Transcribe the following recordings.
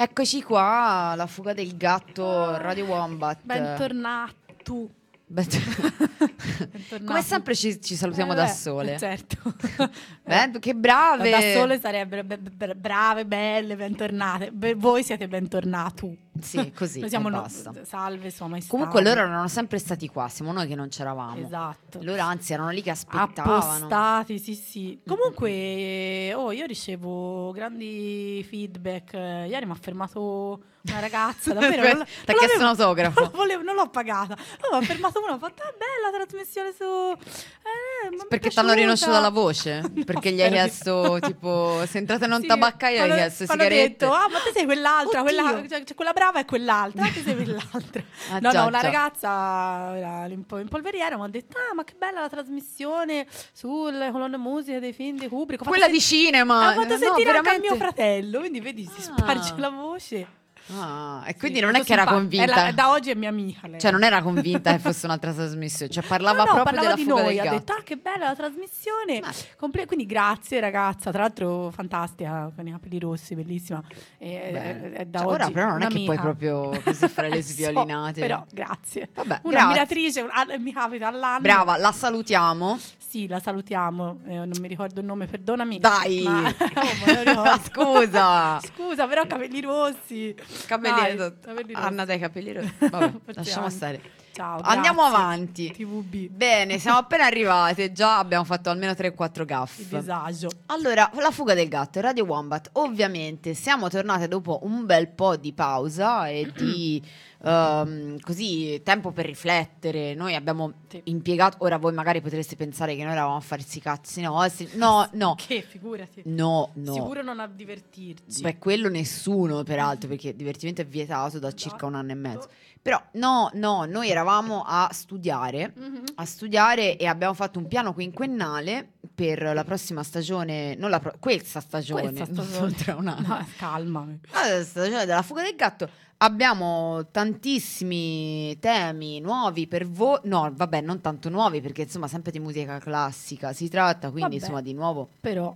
Eccoci qua, la fuga del gatto, Radio Wombat. Bentornato. Bentornato. Come sempre ci, ci salutiamo Eh, da beh, sole. Certo. Eh, che brave. Da sole sarebbero be- be- brave, belle, bentornate. Be- voi siete bentornati. Sì, così, Noi siamo no- basta. salve, maestà. Comunque loro erano sempre stati qua, siamo noi che non c'eravamo. Esatto. Loro anzi erano lì che aspettavano. Appostati, sì, sì. Comunque, oh, io ricevo grandi feedback. Eh, Ieri mi ha fermato una ragazza, davvero. non- T'ha non chiesto un autografo. Non, volevo- non l'ho pagata. Oh, mi ha fermato una, ha fatto, ah, bella la trasmissione su... Eh, è Perché ti hanno piaciuta." riconosciuto la voce? No, Perché gli hai chiesto, tipo, sei entrata in un Sì, tabaccaio e hai chiesto ho sigarette. detto, ah, ma te sei quell'altra, quella, cioè, c'è quella brava e quell'altra, te sei quell'altra. Ah, no, già, no, una già. ragazza era in, po- in polveriera mi ha detto, ah, ma che bella la trasmissione sulle colonne musiche dei film di Kubrick. Ho Quella di cinema. Ha fatto No, sentire anche veramente. mio fratello, quindi vedi, si Ah. sparge la voce. Ah, e quindi Sì, non è che era simpatica. convinta. La- da oggi è mia amica lei. Cioè, non era convinta che fosse un'altra trasmissione, cioè parlava No, no, proprio parlava della di fuga noi, ha detto ah che bella la trasmissione Ah. Comple- quindi grazie ragazza tra l'altro fantastica con i capelli rossi bellissima e, è- è da cioè, ora oggi però non è che puoi proprio così fare le So, sviolinate. però grazie Vabbè, grazie. un'ammiratrice un- mi capita all'anno Brava, la salutiamo. sì la salutiamo eh, non mi ricordo il nome perdonami Dai, ma, oh, ricordo. scusa. scusa però capelli rossi Capelli, Dai, capelli rossi. Anna dai capelli rossi. Vabbè, lasciamo stare. Ciao Andiamo grazie. avanti. TVB Bene, siamo appena arrivate, già abbiamo fatto almeno 3-4 il gaff. disagio Allora, la fuga del gatto, Radio Wombat. Ovviamente siamo tornate dopo un bel po' di pausa e di ehm, così tempo per riflettere. Noi abbiamo Sì. impiegato, ora voi magari potreste pensare che noi eravamo a farsi cazzi nostri. No, no, che figurati no, no. Sicuro non a divertirci. Beh, quello nessuno, peraltro, perché il divertimento è vietato da circa un anno e mezzo. Però no, no, noi eravamo a studiare, Mhm. a studiare e abbiamo fatto un piano quinquennale per la prossima stagione, non la pro- questa stagione, Questa stagione. tra un anno. No, calma. La stagione della fuga del gatto. Abbiamo tantissimi temi nuovi per voi. No, vabbè, non tanto nuovi perché insomma sempre di musica classica si tratta, quindi Vabbè. insomma di nuovo Però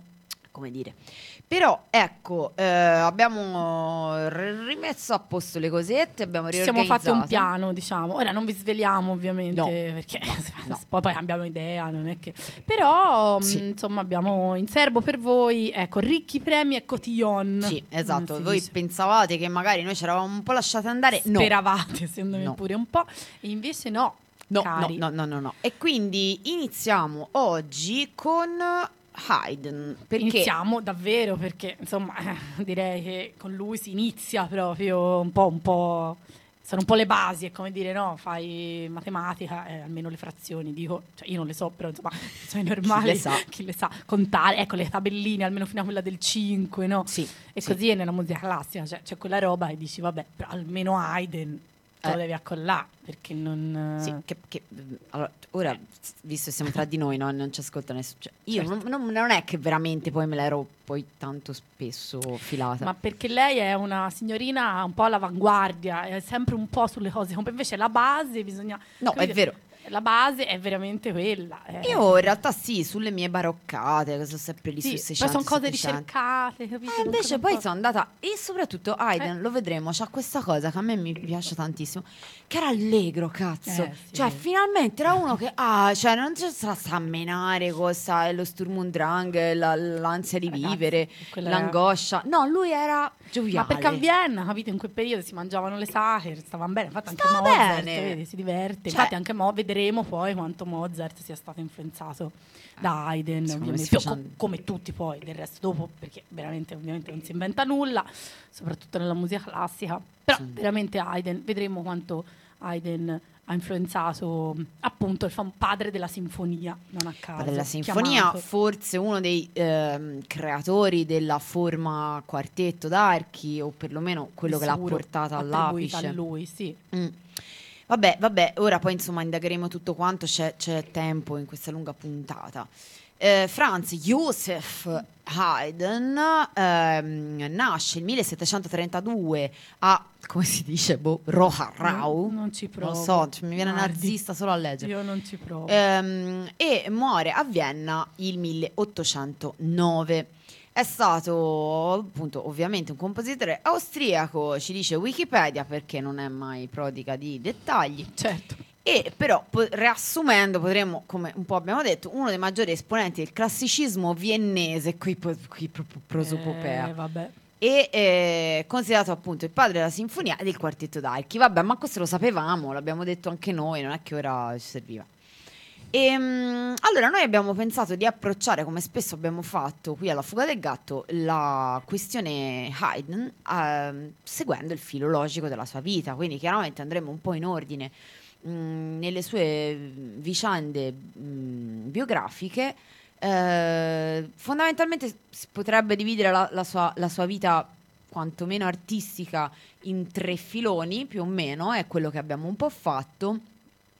come dire. Però ecco, eh, abbiamo r- rimesso a posto le cosette, abbiamo ci siamo fatti un piano, diciamo. Ora non vi sveliamo ovviamente No. perché no. poi, poi cambiamo idea, non è che... Però Sì. mh, insomma abbiamo in serbo per voi, ecco, ricchi premi e cotillon. Sì, esatto. Voi dice. pensavate che magari noi ci eravamo un po' lasciate andare? No. Speravate, secondo me No. pure un po'. E invece no, No, no, no, no, no. E quindi iniziamo oggi con Haydn. Perché Iniziamo davvero perché insomma eh, direi che con lui si inizia proprio un po', un po', sono un po' le basi, è come dire no, fai matematica, eh, almeno le frazioni, dico, cioè io non le so, però insomma sono normali, le sa. chi le sa, contare, ecco le tabelline, almeno fino a quella del 5, no? Sì, E sì. così è nella musica classica, cioè c'è quella roba e dici vabbè, però almeno Haydn te lo Eh. devi accollare perché non... Sì, che, che- allora, ora, visto che siamo tra di noi, no, non ci ascolta nessuno. cioè, io Certo. non, non- è che veramente poi me l'ero poi tanto spesso filata. Ma perché lei è una signorina un po' all'avanguardia, è sempre un po' sulle cose, invece la base bisogna... no, è vero. La base è veramente quella. eh. Io in realtà sì, sulle mie baroccate, che sono sempre lì Sì, su poi 600. sono cose 700. ricercate, capito? Eh, invece poi po'- sono andata e soprattutto Aiden, Eh. lo vedremo, c'ha questa cosa che a me mi piace tantissimo, che era allegro, cazzo. Eh, sì. Cioè, finalmente era uno che ah, cioè non c'è sta sta a menare cosa lo Sturm und Drang, la- l'ansia di Ragazzi, vivere, l'angoscia. No, lui era gioviale. Ma perché a Vienna, capito? In quel periodo si mangiavano le sacre, stavano bene. Infatti anche Stava Mozart, bene. vedi, si diverte. Cioè- Infatti anche Mo vedremo poi quanto Mozart sia stato influenzato da Haydn, Secondo ovviamente, facciano- come tutti poi del resto dopo, perché veramente ovviamente non si inventa nulla, soprattutto nella musica classica. Però Sì. veramente Haydn, vedremo quanto Haydn ha influenzato appunto il fam- padre della sinfonia, non a caso. della sinfonia, chiamato. forse uno dei ehm, creatori della forma quartetto d'archi, o perlomeno quello che l'ha portata all'apice. a lui, sì. Mm. Vabbè, vabbè, ora poi insomma indagheremo tutto quanto, c'è, c'è tempo in questa lunga puntata. Eh, Franz Joseph Haydn ehm, nasce nel 1732 a, come si dice, boh, Roharau. Non, non ci Non provo. lo so, cioè, mi viene Guardi, nazista solo a leggere. Io non ci provo. Ehm, e muore a Vienna il 1809. È stato appunto ovviamente un compositore austriaco, ci dice Wikipedia perché non è mai prodiga di dettagli. Certo. E però, po- riassumendo, potremmo, come un po' abbiamo detto, uno dei maggiori esponenti del classicismo viennese, qui, po- qui proprio prosopopea. Eh, vabbè. E eh, considerato appunto il padre della sinfonia e del quartetto d'archi. Vabbè, ma questo lo sapevamo, l'abbiamo detto anche noi, non è che ora ci serviva. E, mm, allora, noi abbiamo pensato di approcciare, come spesso abbiamo fatto qui alla Fuga del Gatto, la questione Haydn ehm, seguendo il filo logico della sua vita. Quindi, chiaramente andremo un po' in ordine mh, nelle sue vicende mh, biografiche. Eh, fondamentalmente si potrebbe dividere la, la sua, la sua vita quantomeno artistica in tre filoni più o meno, è quello che abbiamo un po' fatto.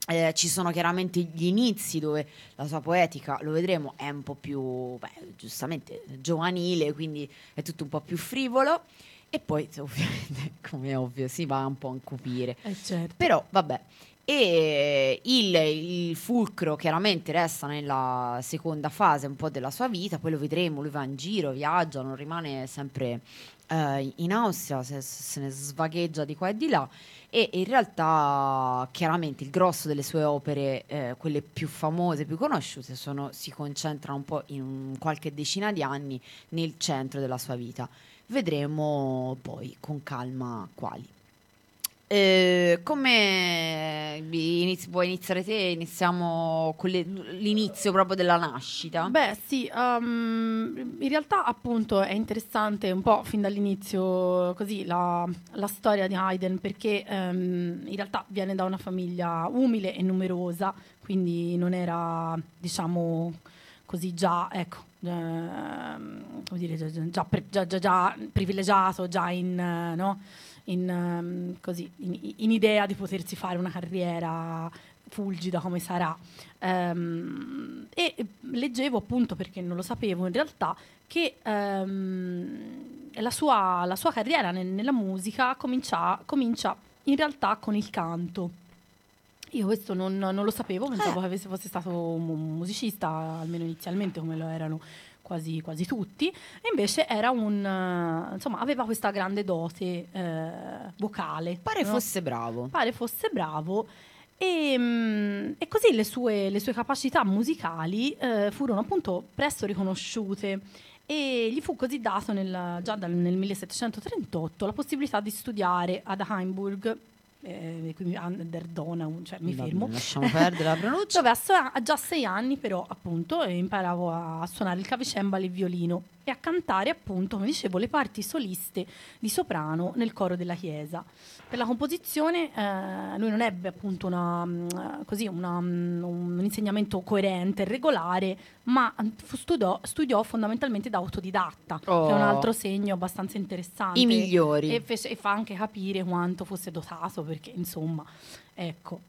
Eh, ci sono chiaramente gli inizi dove la sua poetica, lo vedremo, è un po' più, beh, giustamente, giovanile, quindi è tutto un po' più frivolo. E poi, ovviamente, come è ovvio, si va un po' a incupire. Eh, certo. Però, vabbè. E il, il fulcro chiaramente resta nella seconda fase un po' della sua vita, poi lo vedremo, lui va in giro, viaggia, non rimane sempre eh, in Austria, se, se ne svagheggia di qua e di là e in realtà chiaramente il grosso delle sue opere, eh, quelle più famose, più conosciute, sono, si concentrano un po' in qualche decina di anni nel centro della sua vita. Vedremo poi con calma quali. Eh, come inizi- vuoi iniziare te? Iniziamo con le- l'inizio proprio della nascita. Beh, sì, um, in realtà appunto è interessante un po' fin dall'inizio così la, la storia di Haydn perché um, in realtà viene da una famiglia umile e numerosa, quindi non era, diciamo, così già, ecco, ehm, come dire, già, già, già- già privilegiato, già in, eh, no? In, ehm, così, in- in idea di potersi fare una carriera fulgida come sarà. Ehm, e leggevo appunto, perché non lo sapevo in realtà, che ehm, la, sua, la sua carriera nel- nella musica comincia, comincia in realtà con il canto. Io questo non, non lo sapevo, pensavo che avesse- fosse stato un musicista, almeno inizialmente come lo erano quasi, quasi tutti, e invece era un, eh, insomma, aveva questa grande dote eh, vocale. Pare no? fosse bravo. pare fosse bravo e, mm, e così le sue, le sue capacità musicali eh, furono appunto presto riconosciute e gli fu così dato nel- già dal, nel 1738 la possibilità di studiare ad Heimburg, eh, quindi an der Donau, cioè mi Vabbè, fermo, Lasciamo perdere la pronuncia. dove a, so- a già sei anni però appunto imparavo a, suonare il clavicembalo e il violino e a cantare appunto, come dicevo, le parti soliste di soprano nel coro della chiesa. Per la composizione eh, lui non ebbe appunto una, mm, così, una, mm, un insegnamento coerente e regolare, ma studiò, studiò fondamentalmente da autodidatta, che è un Oh. altro segno abbastanza interessante. I migliori. E, fece- e fa anche capire quanto fosse dotato, perché insomma, ecco.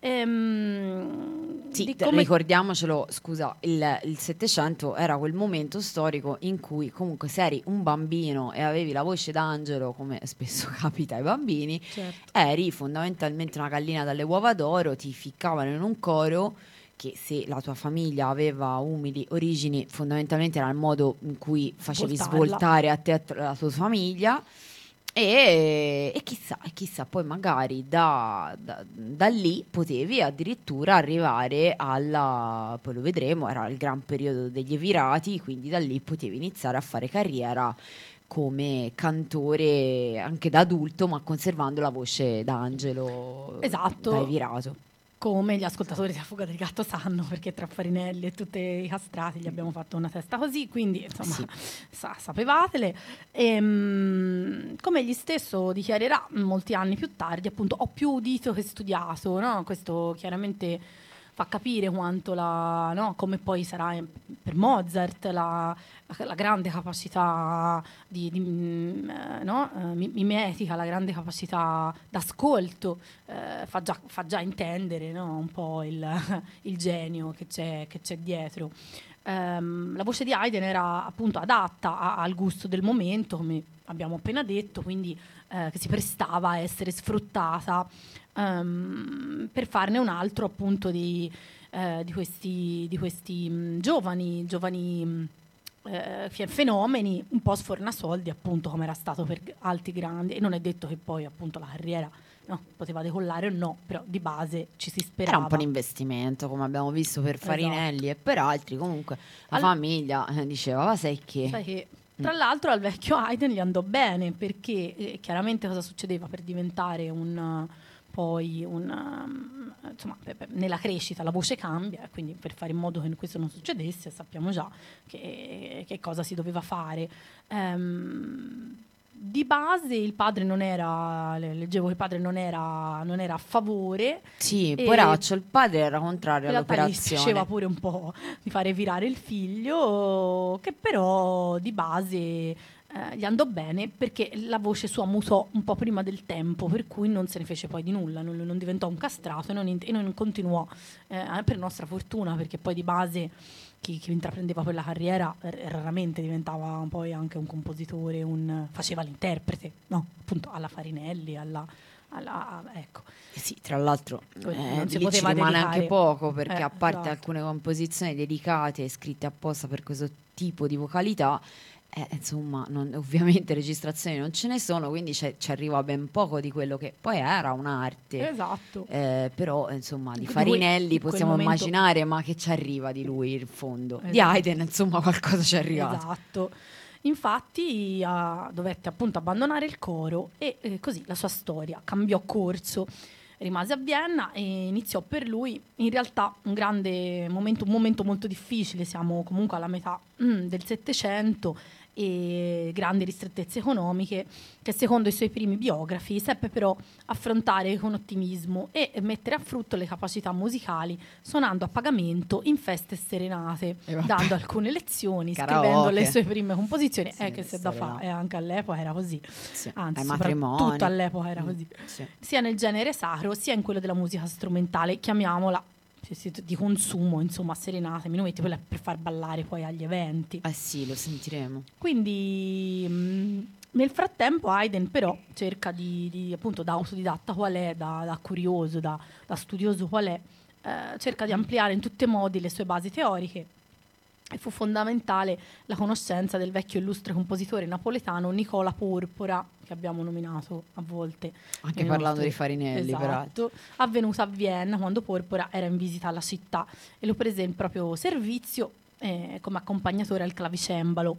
Ehm, Sì, come- ricordiamocelo, scusa, il Settecento era quel momento storico in cui comunque se eri un bambino e avevi la voce d'angelo, come spesso capita ai bambini, Certo. eri fondamentalmente una gallina dalle uova d'oro, ti ficcavano in un coro che se la tua famiglia aveva umili origini, fondamentalmente era il modo in cui facevi Svoltarla. svoltare a te la tua famiglia. E, e chissà, e chissà, poi magari da, da- da lì potevi addirittura arrivare alla, poi lo vedremo, era il gran periodo degli Evirati, quindi da lì potevi iniziare a fare carriera come cantore anche da adulto, ma conservando la voce d'angelo Esatto. da Evirato. Come gli ascoltatori della Fuga del Gatto sanno, perché tra Farinelli e tutti i castrati gli abbiamo fatto una testa così, quindi insomma Sì. sa- sapevatele. Ehm, come egli stesso dichiarerà molti anni più tardi, appunto, ho più udito che studiato, no? Questo chiaramente fa capire quanto la, no? come poi sarà eh, per Mozart la, la grande capacità di, di, mm, eh, no? Eh, mi- mimetica, la grande capacità d'ascolto, eh, fa, già, fa già intendere no? un po' il, il genio che c'è, che c'è dietro. Ehm, la voce di Haydn era appunto adatta a- al gusto del momento, come abbiamo appena detto, quindi eh, che si prestava a essere sfruttata ehm, per farne un altro appunto di, eh, di questi, di questi mh, giovani, giovani mh, eh, fenomeni un po' sfornasoldi appunto come era stato per altri grandi. E non è detto che poi appunto la carriera no, poteva decollare o no, però di base ci si sperava. Era un po' un investimento, come abbiamo visto per Farinelli esatto. e per altri, comunque la Al... famiglia eh, diceva, ma sai che... Sai che tra l'altro al vecchio Haydn gli andò bene perché eh, chiaramente cosa succedeva per diventare un poi un, um, insomma, per, per, nella crescita la voce cambia, quindi per fare in modo che questo non succedesse sappiamo già che, che cosa si doveva fare. Um, di base il padre non era, leggevo che il padre non era, non era a favore. Sì, poraccio, il padre era contrario all'operazione. Gli piaceva pure un po' di fare virare il figlio, che però di base eh, gli andò bene perché la voce sua mutò un po' prima del tempo, per cui non se ne fece poi di nulla, non, non diventò un castrato e non, e non continuò, eh, per nostra fortuna, perché poi di base chi, chi, intraprendeva quella carriera raramente diventava poi anche un compositore, un, faceva l'interprete, no? appunto alla Farinelli, alla, alla, ecco. Eh sì, tra l'altro eh, non si poteva dedicare. anche poco perché eh, a parte esatto. alcune composizioni dedicate e scritte apposta per questo tipo di vocalità eh, insomma, non, ovviamente registrazioni non ce ne sono, quindi ci arriva ben poco di quello che poi era un'arte. Esatto. Eh, però, insomma, di Farinelli possiamo momento... immaginare, ma che ci arriva di lui il fondo. Esatto. Di Haydn, insomma, qualcosa ci è arrivato. Esatto. Infatti uh, dovette appunto abbandonare il coro e eh, così la sua storia cambiò corso rimase a Vienna e iniziò per lui in realtà un grande momento, un momento molto difficile, siamo comunque alla metà mm, del Settecento e grandi ristrettezze economiche che secondo i suoi primi biografi seppe però affrontare con ottimismo e mettere a frutto le capacità musicali suonando a pagamento in feste e serenate, dando alcune lezioni, Karaoke. scrivendo le sue prime composizioni, sì, eh, che se da fa, e anche all'epoca era così, sì. anzi soprattutto all'epoca era così, sì. sia nel genere sacro sia in quello della musica strumentale, chiamiamola di consumo, insomma, serenate, minuetti per far ballare poi agli eventi. Eh sì, lo sentiremo. Quindi mh, mm, nel frattempo Haydn però cerca di, di, appunto da autodidatta qual è, da, da curioso, da, da, studioso qual è, eh, cerca di ampliare in tutti i modi le sue basi teoriche e fu fondamentale la conoscenza del vecchio illustre compositore napoletano Nicola Porpora, che abbiamo nominato a volte. Anche parlando nostri... di Farinelli, esatto, avvenuta a Vienna quando Porpora era in visita alla città e lo prese in proprio servizio eh, come accompagnatore al clavicembalo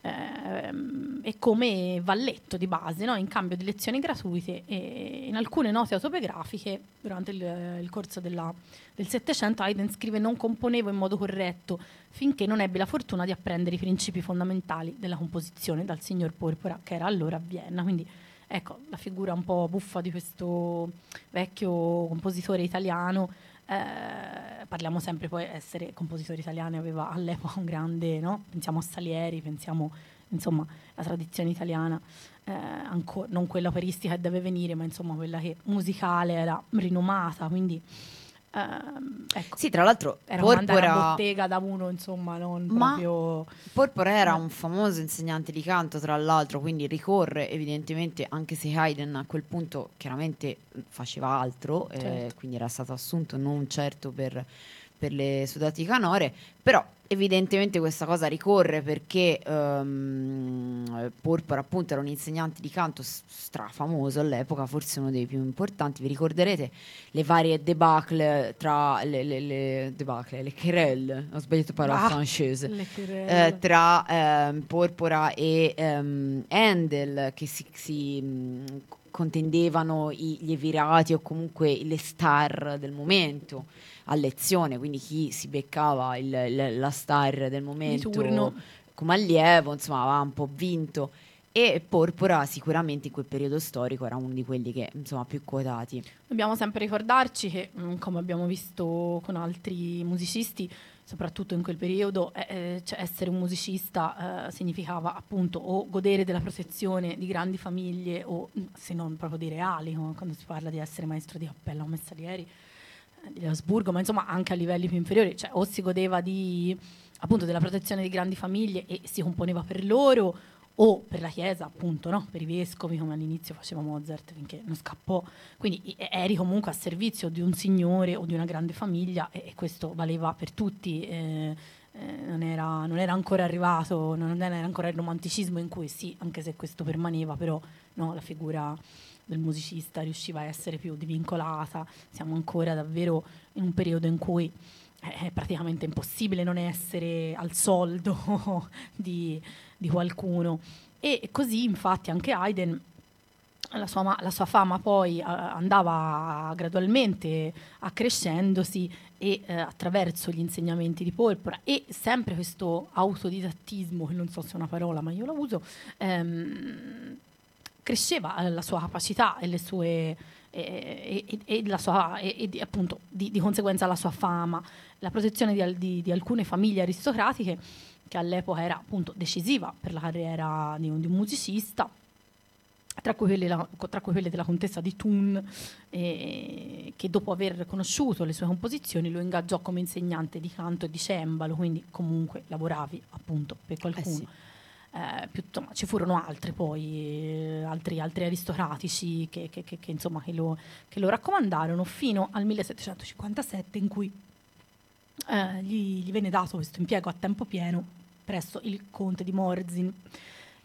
e come valletto di base, no? in cambio di lezioni gratuite e in alcune note autobiografiche durante il, il corso della, del Settecento Haydn scrive non componevo in modo corretto finché non ebbe la fortuna di apprendere i principi fondamentali della composizione dal signor Porpora che era allora a Vienna. Quindi ecco la figura un po' buffa di questo vecchio compositore italiano eh, parliamo sempre poi essere compositore italiano aveva all'epoca un grande, no? pensiamo a Salieri, pensiamo insomma alla tradizione italiana, eh, anco, non quella operistica che deve venire, ma insomma quella che musicale era rinomata, quindi Uh, ecco. Sì, tra l'altro era Porpora... una bottega da uno, insomma, non Ma proprio... Porpora era un famoso insegnante di canto, tra l'altro, quindi ricorre evidentemente, anche se Haydn a quel punto chiaramente faceva altro, eh, certo. eh, quindi era stato assunto non certo per, per le sudati canore, però Evidentemente questa cosa ricorre perché um, Porpora appunto era un insegnante di canto strafamoso all'epoca, forse uno dei più importanti. Vi ricorderete le varie debacle tra le, le, le debacle, le querelle, ho sbagliato parola ah, francese, eh, tra um, Porpora e um, Handel che si, si contendevano i, gli evirati o comunque le star del momento a lezione, quindi chi si beccava il, il, la star del momento come allievo, insomma, aveva un po' vinto. E Porpora sicuramente in quel periodo storico era uno di quelli che insomma più quotati. Dobbiamo sempre ricordarci che, mm, come abbiamo visto con altri musicisti, soprattutto in quel periodo, eh, eh, cioè essere un musicista eh, significava appunto o godere della protezione di grandi famiglie o mm, se non proprio di reali, quando si parla di essere maestro di cappella o messalieri di Asburgo, ma insomma anche a livelli più inferiori, cioè o si godeva di, appunto, della protezione di grandi famiglie e si componeva per loro, o per la Chiesa, appunto, no? per i vescovi, come all'inizio faceva Mozart finché non scappò. Quindi eri comunque a servizio di un signore o di una grande famiglia e, e questo valeva per tutti. Eh, eh, non, era, non, era, ancora arrivato, non era ancora il romanticismo in cui sì, anche se questo permaneva, però no, la figura del musicista riusciva a essere più divincolata. Siamo ancora davvero in un periodo in cui è praticamente impossibile non essere al soldo di, di qualcuno. E così infatti anche Haydn la sua, la sua, fama poi uh, andava gradualmente accrescendosi e uh, attraverso gli insegnamenti di Polpora e sempre questo autodidattismo, che non so se è una parola ma io la uso, um, cresceva la sua capacità e le sue e, e, e, la sua, e appunto di, di, conseguenza la sua fama, la protezione di, di, di, alcune famiglie aristocratiche che all'epoca era appunto decisiva per la carriera di un, un musicista tra cui, la, tra cui, quelle della contessa di Thun, eh, che dopo aver conosciuto le sue composizioni lo ingaggiò come insegnante di canto e di cembalo, quindi comunque lavoravi appunto per qualcuno. Eh sì. Eh, insomma, ci furono altri poi, eh, altri, altri, aristocratici che, che, che, insomma, lo, che, lo, raccomandarono fino al 1757 in cui eh, gli, gli venne dato questo impiego a tempo pieno presso il conte di Morzin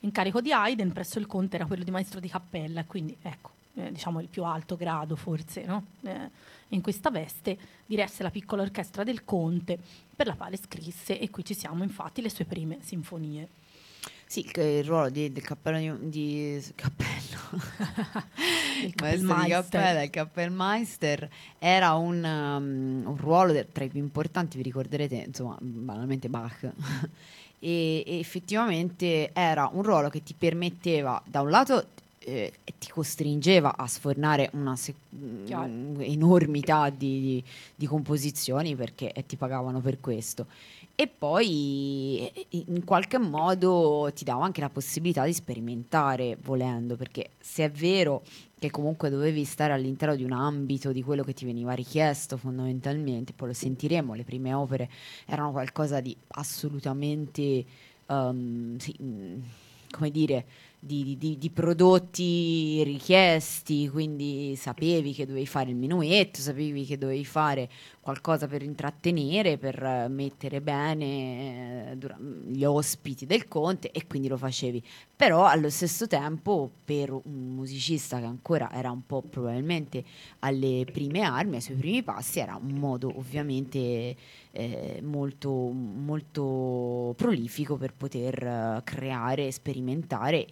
L'incarico di Haydn presso il conte era quello di maestro di cappella, quindi ecco, eh, diciamo il più alto grado forse, no? eh, in questa veste diresse la piccola orchestra del conte per la quale scrisse, e qui ci siamo infatti, le sue prime sinfonie. Sì, il ruolo di, del cappello di, di cappello. il maestro di cappella, il cappellmeister era un, um, un ruolo de, tra i più importanti, vi ricorderete, insomma, banalmente Bach. E, e effettivamente era un ruolo che ti permetteva da un lato eh, ti costringeva a sfornare una se- enormità di, di, di, composizioni perché eh, ti pagavano per questo e poi in qualche modo ti dava anche la possibilità di sperimentare volendo perché se è vero che comunque dovevi stare all'interno di un ambito di quello che ti veniva richiesto fondamentalmente, poi lo sentiremo, le prime opere erano qualcosa di assolutamente, um, sì, mm, come dire, di, di, di, prodotti richiesti, quindi sapevi che dovevi fare il minuetto, sapevi che dovevi fare qualcosa per intrattenere, per mettere bene eh, gli ospiti del conte e quindi lo facevi. Però allo stesso tempo per un musicista che ancora era un po' probabilmente alle prime armi, ai suoi primi passi, era un modo ovviamente eh, molto, molto prolifico per poter uh, creare, sperimentare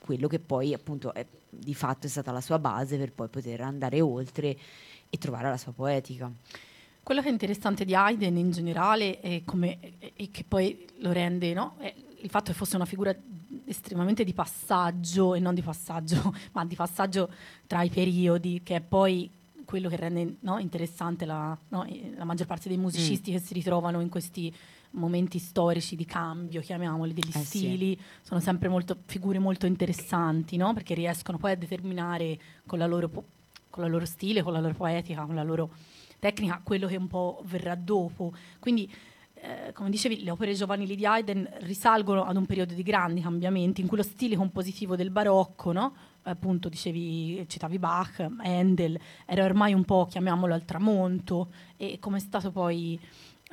quello che poi appunto è, di fatto è stata la sua base per poi poter andare oltre e trovare la sua poetica. Quello che è interessante di Haydn in generale e che poi lo rende, no? È il fatto che fosse una figura estremamente di passaggio, e non di passaggio, ma di passaggio tra i periodi, che è poi quello che rende no, interessante la, no, la, maggior parte dei musicisti mm. che si ritrovano in questi momenti storici di cambio, chiamiamoli, degli eh stili, sì. sono sempre molto, figure molto interessanti, no? perché riescono poi a determinare con la, loro, con la loro stile, con la loro poetica, con la loro tecnica, quello che un po' verrà dopo. Quindi, eh, come dicevi, le opere giovanili di Haydn risalgono ad un periodo di grandi cambiamenti in cui lo stile compositivo del barocco, no? appunto dicevi, citavi Bach, Handel, era ormai un po', chiamiamolo, al tramonto e come è stato poi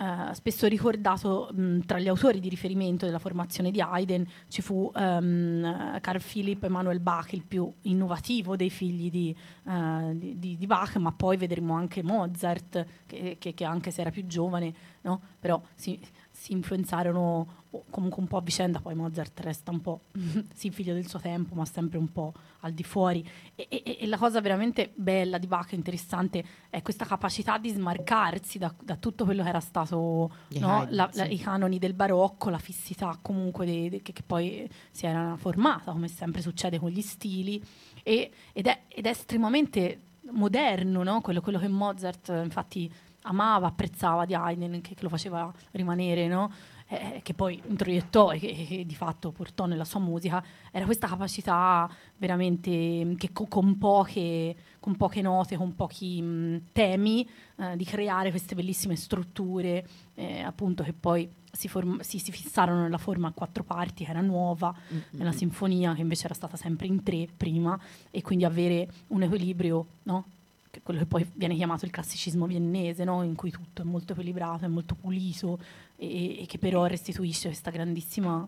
Uh, spesso ricordato mh, tra gli autori di riferimento della formazione di Haydn ci fu um, Carl Philipp Emanuel Bach, il più innovativo dei figli di, uh, di, di, Bach, ma poi vedremo anche Mozart, che, che, che anche se era più giovane, no? però si, si influenzarono comunque un po' a vicenda, poi Mozart resta un po' sì figlio del suo tempo, ma sempre un po' al di fuori. E, e, e la cosa veramente bella di Bach, interessante, è questa capacità di smarcarsi da, da tutto quello che era stato no? la, la, i canoni del barocco, la fissità comunque de, de, che, che, poi si era formata, come sempre succede con gli stili, e, ed, è, ed, è, estremamente moderno, no? quello, quello che Mozart infatti amava, apprezzava di Haydn, che, che lo faceva rimanere, no? eh, che poi introiettò e che, che, di fatto portò nella sua musica, era questa capacità veramente che co- con, poche, con, poche, note, con pochi mh, temi, eh, di creare queste bellissime strutture, eh, appunto che poi si, form- si, si, fissarono nella forma a quattro parti, che era nuova, mm-hmm. nella sinfonia, che invece era stata sempre in tre prima, e quindi avere un equilibrio no? Che quello che poi viene chiamato il classicismo viennese, no? in cui tutto è molto equilibrato, è molto pulito e, e che però restituisce questa grandissima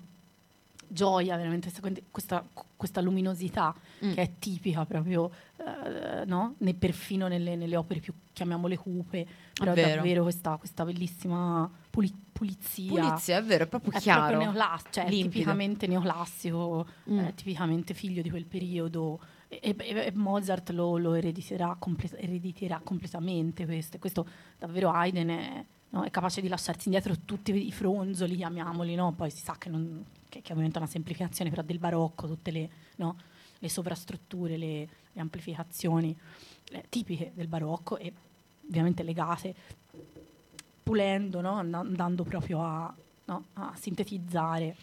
gioia, veramente questa, questa luminosità mm. che è tipica proprio, eh, no? ne, perfino nelle, nelle, opere più, chiamiamole cupe, però è davvero questa, questa bellissima puli- pulizia. Pulizia, è vero, è proprio è chiaro. Proprio neoclass- cioè tipicamente neoclassico, mm. eh, tipicamente figlio di quel periodo. E, e, Mozart lo, lo erediterà, comple- erediterà, completamente questo. questo davvero Haydn è, no? è, capace di lasciarsi indietro tutti i fronzoli, chiamiamoli, no? poi si sa che non che, che ovviamente è una semplificazione però del barocco, tutte le, no, le sovrastrutture, le, le amplificazioni eh, tipiche del barocco e ovviamente legate, pulendo, andando proprio a, a sintetizzare.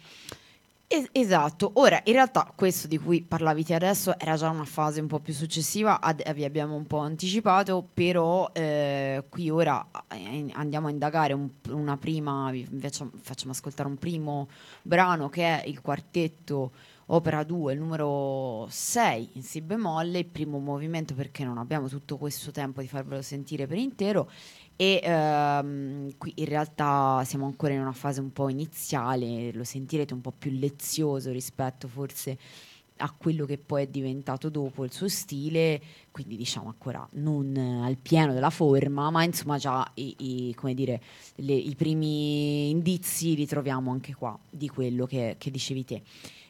Es- esatto, ora in realtà questo di cui parlavi te adesso era già una fase un po' più successiva, ad- vi abbiamo un po' anticipato, però eh, qui ora eh, andiamo a indagare un, una prima, vi facciamo, ascoltare un primo brano che è il quartetto opera 2, il numero 6 in Si bemolle, il primo movimento perché non abbiamo tutto questo tempo di farvelo sentire per intero e ehm, qui in realtà siamo ancora in una fase un po' iniziale, lo sentirete un po' più lezioso rispetto forse a quello che poi è diventato dopo il suo stile, quindi diciamo ancora non al pieno della forma, ma insomma già i, i, dire, le, i primi indizi li troviamo anche qua di quello che, che dicevi te.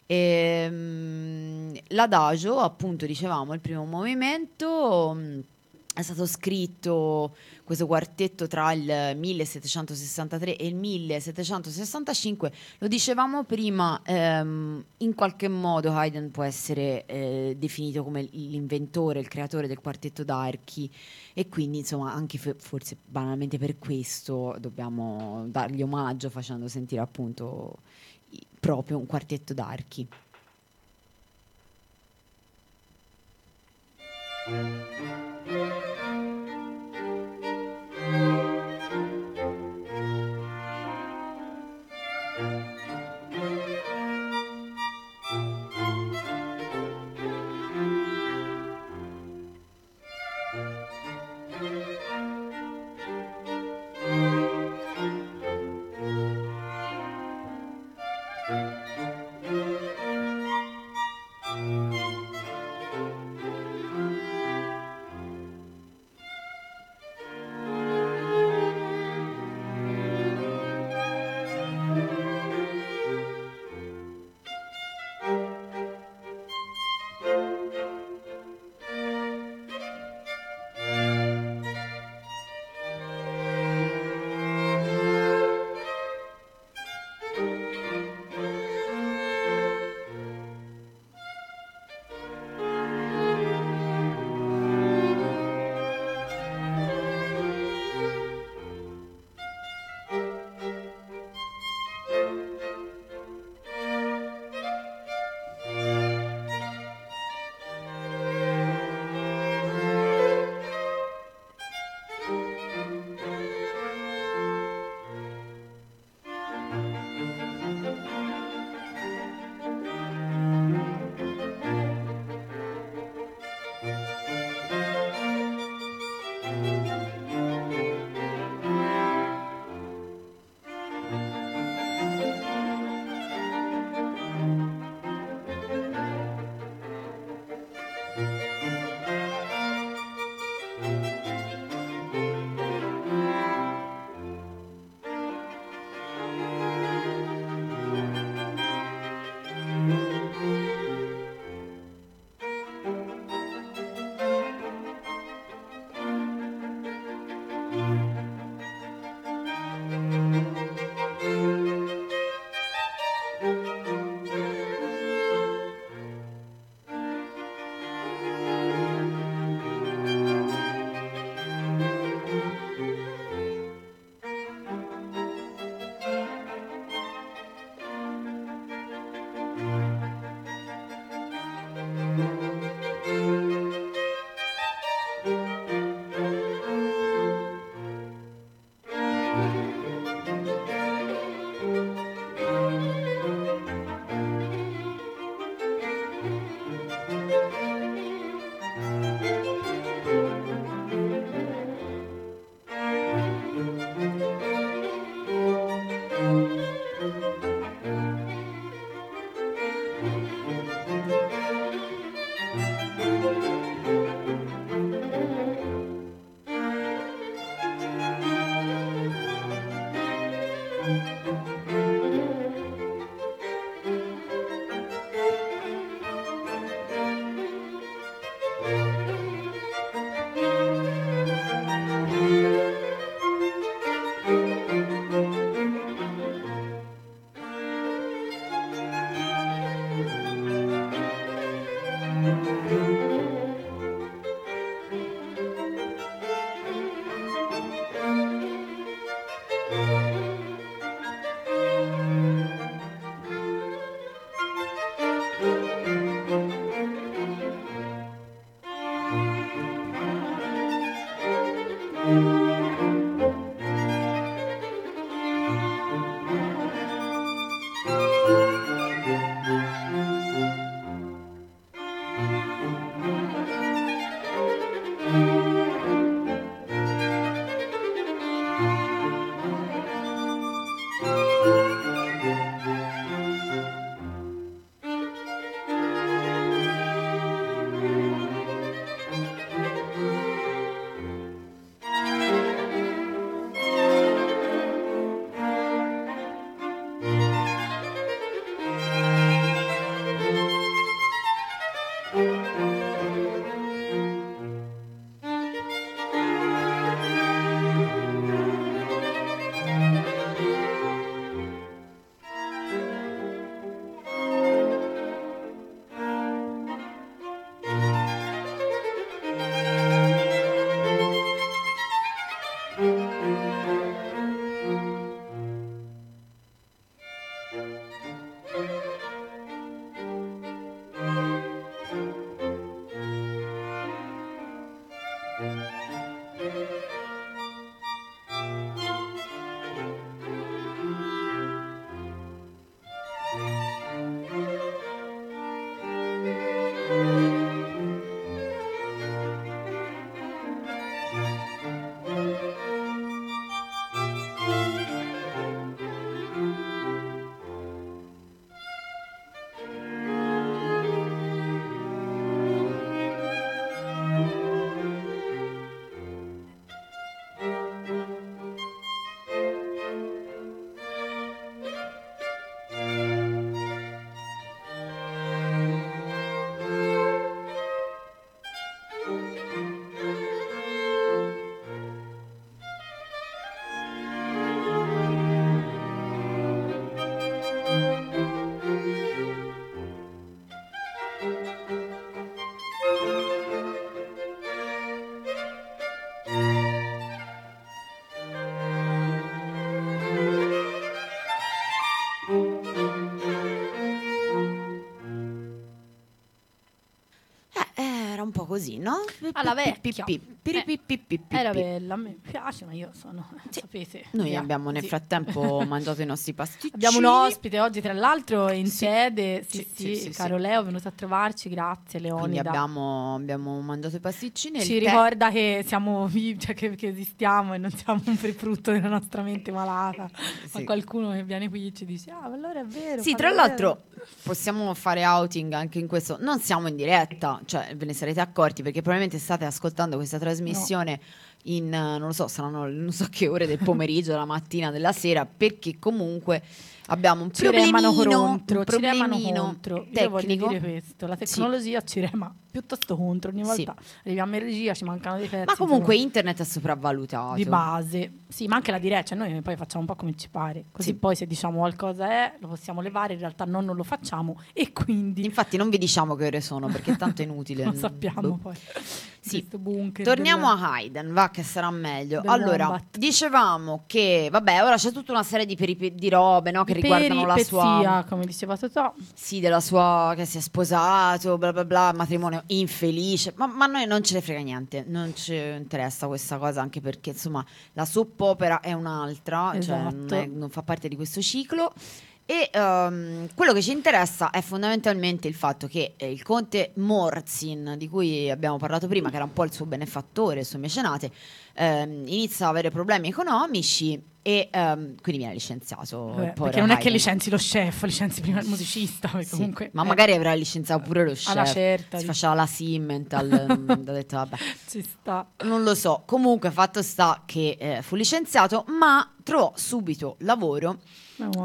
E, ehm, l'adagio, appunto, dicevamo, il primo movimento è stato scritto questo quartetto tra il 1763 e il 1765. Lo dicevamo prima, ehm, in qualche modo Haydn può essere eh, definito come l'inventore, il creatore del quartetto d'archi e quindi insomma anche f- forse banalmente per questo dobbiamo dargli omaggio facendo sentire appunto proprio un quartetto d'archi. Thank you. Così, no? Alla vecchia. Piripipipipippi. Era bella, me piace, ma io sono, sapete. Noi abbiamo nel sì. frattempo mangiato i nostri pasticcini. Abbiamo un ospite oggi, tra l'altro, in Sì. sede. Sì, Sì, sì, sì, sì, caro sì. Leo, è venuto a trovarci, grazie Quindi Leonida. abbiamo, abbiamo mangiato i pasticcini. Ci ricorda che siamo vivi, cioè che, che esistiamo e non siamo un frutto della nostra mente malata. Sì. Ma qualcuno che viene qui e ci dice: Ah, allora è vero. Sì, tra vedere." l'altro possiamo fare outing anche in questo. Non siamo in diretta, cioè ve ne sarete accorti perché probabilmente state ascoltando questa trasmissione in, eh, non lo so, saranno non so che ore del pomeriggio, la mattina, della sera, perché comunque abbiamo un ci remano problemino, contro, un ci remano contro. Io voglio tecnico. dire questo: la tecnologia ci rema piuttosto contro. Ogni Sì. volta arriviamo in regia, ci mancano dei pezzi. Ma comunque insomma, internet è sopravvalutato. di base, sì, ma anche la diretta, cioè noi poi facciamo un po' come ci pare. Così Sì. poi se diciamo qualcosa è, lo possiamo levare, in realtà no, non lo facciamo e quindi Infatti non vi diciamo che ore sono perché tanto è inutile. non sappiamo Boh. poi. Sì. Torniamo del- a Haydn, va che sarà meglio. Allora, Wombat. dicevamo che, vabbè, ora c'è tutta una serie di, peripe- di robe no, che riguardano la sua... come diceva Totò. Sì, della sua... che si è sposato, bla bla bla, matrimonio infelice. Ma, ma a noi non ce ne frega niente, non ci interessa questa cosa, anche perché, insomma, la soap opera è un'altra, cioè non, Esatto. è- non fa parte di questo ciclo. E ehm, quello che ci interessa è fondamentalmente il fatto che eh, il conte Morzin, di cui abbiamo parlato prima, che era un po' il suo benefattore, il suo mecenate, ehm, inizia a avere problemi economici e ehm, quindi viene licenziato. povero perché non è che licenzi lo chef, licenzi prima il musicista. Sì, comunque, ma eh, magari avrà licenziato pure lo alla chef. certa, si faceva la Simmental, mm, ha detto vabbè. ci sta. Non lo so, comunque fatto sta che eh, fu licenziato, ma trovò subito lavoro.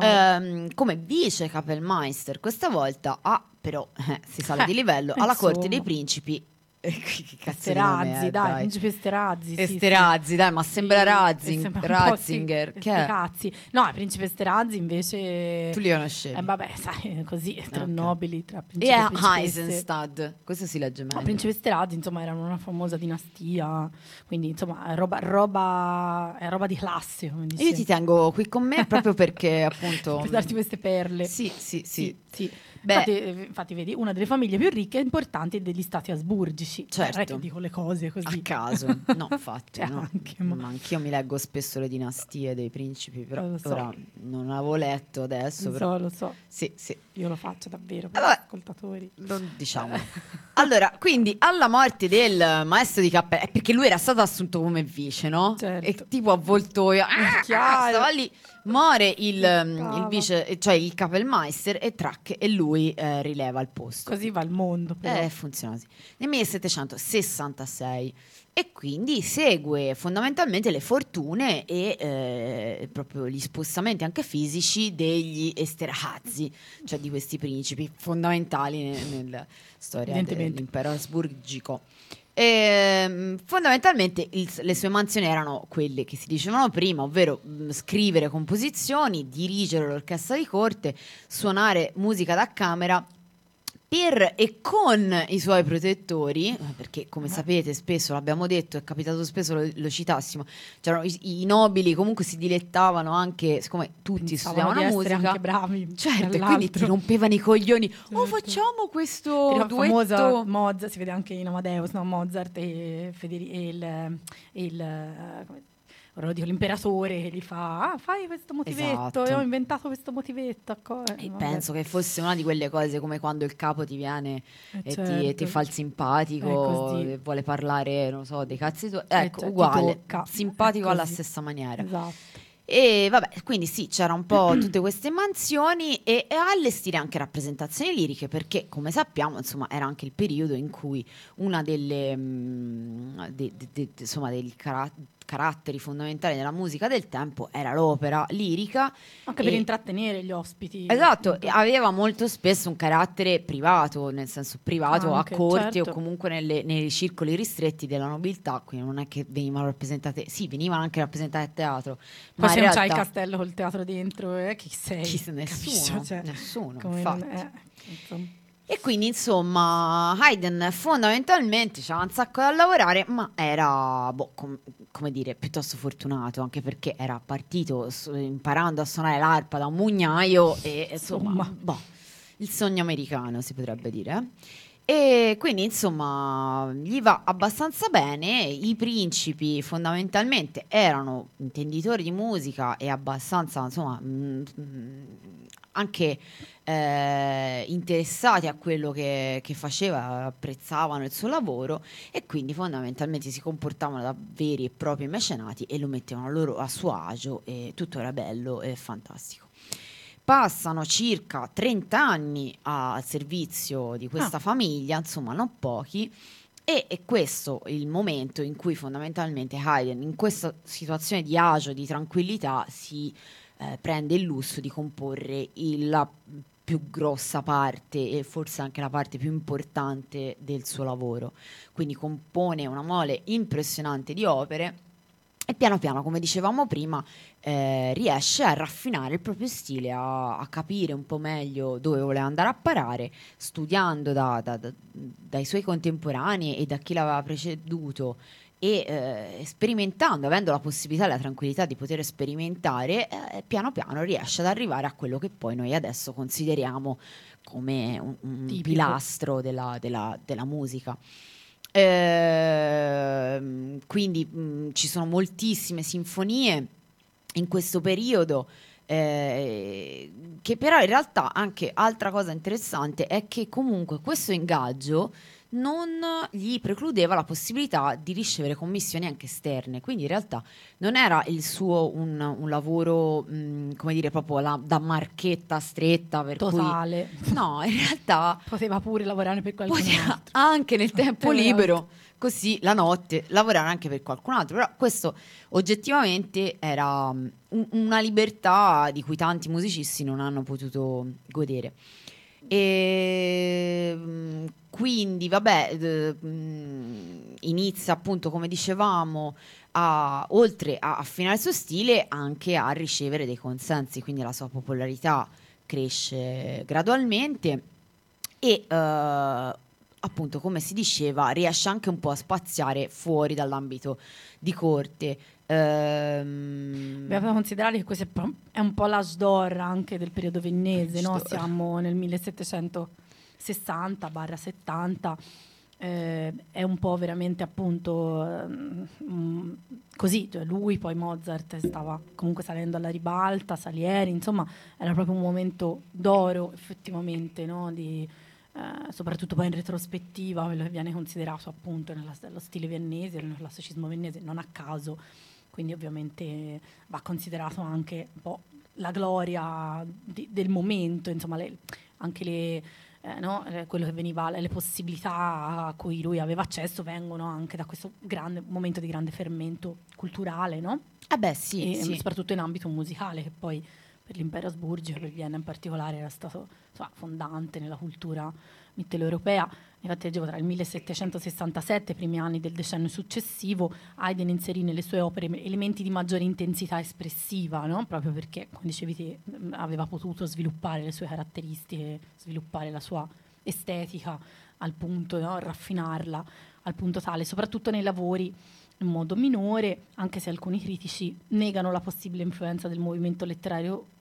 Ehm, come vice Kapellmeister. Questa volta a, però eh, si sale di livello, alla corte dei principi. Eh, nome Esterrazzi, è, dai, principe Esterrazzi. sì, sì. Esterhazy, dai, ma sembra Sì, Razzing- sembra Ratzinger. sì, che cazzi. No, il principe Esterhazy invece... Tu li conoscevi? Eh, vabbè, sai, così, tra Ok. nobili, tra e principi è e principesse. Eisenstadt, questo si legge meglio. No, principe Esterhazy, insomma, erano una famosa dinastia, quindi, insomma, è roba, roba, è roba di classe, come E dice. io ti tengo qui con me proprio perché appunto... per darti queste perle. Sì, sì, sì. Sì, sì. Infatti, eh, infatti, vedi, una delle famiglie più ricche e importanti degli stati asburgici. Cioè, non è Certo. che dico le cose così. A caso, no, infatti, Cioè, no. anche, ma- ma anch'io mi leggo spesso le dinastie dei principi, però so. ora non avevo letto adesso, Lo però so, lo so, sì, sì, io lo faccio davvero per Vabbè. gli ascoltatori. non diciamo. allora, quindi alla morte del maestro di cappella, eh, perché lui era stato assunto come vice, no? Certo. E tipo avvoltoio, ah, chiaro. stava lì, muore il, um, il vice, cioè il Kapellmeister e Track e lui eh, rileva il posto. Così va il mondo. Però. Eh, funziona così. Nel 1766 e quindi segue fondamentalmente le fortune e eh, proprio gli spostamenti anche fisici degli Esterhazy, cioè di questi principi fondamentali ne- nella storia dell'impero asburgico. Ehm, fondamentalmente il- le sue mansioni erano quelle che si dicevano prima, ovvero mh, scrivere composizioni, dirigere l'orchestra di corte, suonare musica da camera per e con i suoi protettori, eh, perché come sapete spesso l'abbiamo detto, è capitato spesso lo, lo citassimo, i, i nobili comunque si dilettavano anche, siccome tutti Pensavano studiavano musica, anche bravi. certo, quindi ti rompevano i coglioni, oh Certo. facciamo questo Era duetto, famosa Mozart, si vede anche in Amadeus, no? Mozart e, Federi- e il, e il, eh, dico, l'imperatore che gli fa, ah fai questo motivetto, Esatto. e ho inventato questo motivetto. acco- eh, E vabbè. penso che fosse una di quelle cose come quando il capo ti viene Eh, e, ti, certo. e ti fa il simpatico così. e vuole parlare, non so, dei cazzi tuoi. Eh, Ecco, cioè, ti uguale, simpatico alla stessa maniera. Esatto. E vabbè, quindi sì, c'era un po' tutte queste mansioni e, e allestire anche rappresentazioni liriche perché, come sappiamo, insomma, era anche il periodo in cui una delle, mm, de- de- de- insomma, dei cara- caratteri fondamentali della musica del tempo era l'opera lirica. Anche per E- intrattenere gli ospiti. Esatto, aveva molto spesso un carattere privato, nel senso privato Anche, a corte certo. o comunque nelle- nei circoli ristretti della nobiltà, quindi non è che venivano rappresentate, sì, venivano anche rappresentate a teatro, ma Poi se in non c'hai il realtà castello col teatro dentro, eh, chi sei? chi nessuno, Cioè, nessuno, infatti. E quindi insomma Haydn fondamentalmente c'era un sacco da lavorare, ma era, boh, com- come dire, piuttosto fortunato, anche perché era partito s- imparando a suonare l'arpa da un mugnaio e insomma, Insomma. boh, il sogno americano si potrebbe dire. E quindi insomma gli va abbastanza bene, i principi fondamentalmente erano intenditori di musica e abbastanza insomma mm, mm, anche eh, interessati a quello che, che faceva, apprezzavano il suo lavoro e quindi fondamentalmente si comportavano da veri e propri mecenati e lo mettevano loro a suo agio e tutto era bello e fantastico. Passano circa 30 anni al servizio di questa Ah. famiglia, insomma non pochi, e è questo il momento in cui fondamentalmente Haydn, in questa situazione di agio, di tranquillità, si eh, prende il lusso di comporre il- la più grossa parte e forse anche la parte più importante del suo lavoro. Quindi compone una mole impressionante di opere e piano piano, come dicevamo prima, eh, riesce a raffinare il proprio stile, a, a capire un po' meglio dove voleva andare a parare, studiando da- da- da- dai suoi contemporanei e da chi l'aveva preceduto e eh, sperimentando, avendo la possibilità e la tranquillità di poter sperimentare, eh, piano piano riesce ad arrivare a quello che poi noi adesso consideriamo come un, un pilastro della, della- della musica. Ehm, quindi mh, ci sono moltissime sinfonie in questo periodo. Eh, che però in realtà anche altra cosa interessante è che comunque questo ingaggio non gli precludeva la possibilità di ricevere commissioni anche esterne, quindi in realtà non era il suo un, un lavoro, mh, come dire, proprio la, da marchetta stretta. Per Totale. Cui, no, in realtà... Poteva pure lavorare per qualcun altro. Anche nel tempo libero, così la notte, lavorare anche per qualcun altro. Però questo oggettivamente era um, una libertà di cui tanti musicisti non hanno potuto godere. E mm, quindi, vabbè, mm, inizia appunto, come dicevamo, a, oltre a affinare il suo stile, anche a ricevere dei consensi, quindi la sua popolarità cresce gradualmente e uh, appunto, come si diceva, riesce anche un po' a spaziare fuori dall'ambito di corte. Ehm... Dobbiamo considerare che questo è un po' la sdorra anche del periodo vennese, no? siamo nel 1760-70, eh, è un po' veramente appunto um, così, cioè lui poi Mozart stava comunque salendo alla ribalta, Salieri, insomma era proprio un momento d'oro effettivamente, no? Di, eh, soprattutto poi in retrospettiva quello che viene considerato appunto nello stile viennese, nel classicismo viennese, non a caso quindi ovviamente va considerato anche un po' la gloria di, del momento, insomma le, anche le, eh, no? Eh, quello che veniva, le, le, possibilità a cui lui aveva accesso vengono anche da questo grande, momento di grande fermento culturale, no? Eh beh sì, e, sì. soprattutto in ambito musicale che poi per l'impero Asburgio, per Vienna in particolare, era stato insomma, fondante nella cultura mitteleuropea. Infatti, leggevo tra il 1767 e i primi anni del decennio successivo, Haydn inserì nelle sue opere elementi di maggiore intensità espressiva, no? proprio perché, come dicevi te, aveva potuto sviluppare le sue caratteristiche, sviluppare la sua estetica al punto, no? raffinarla al punto tale, soprattutto nei lavori in modo minore, anche se alcuni critici negano la possibile influenza del movimento letterario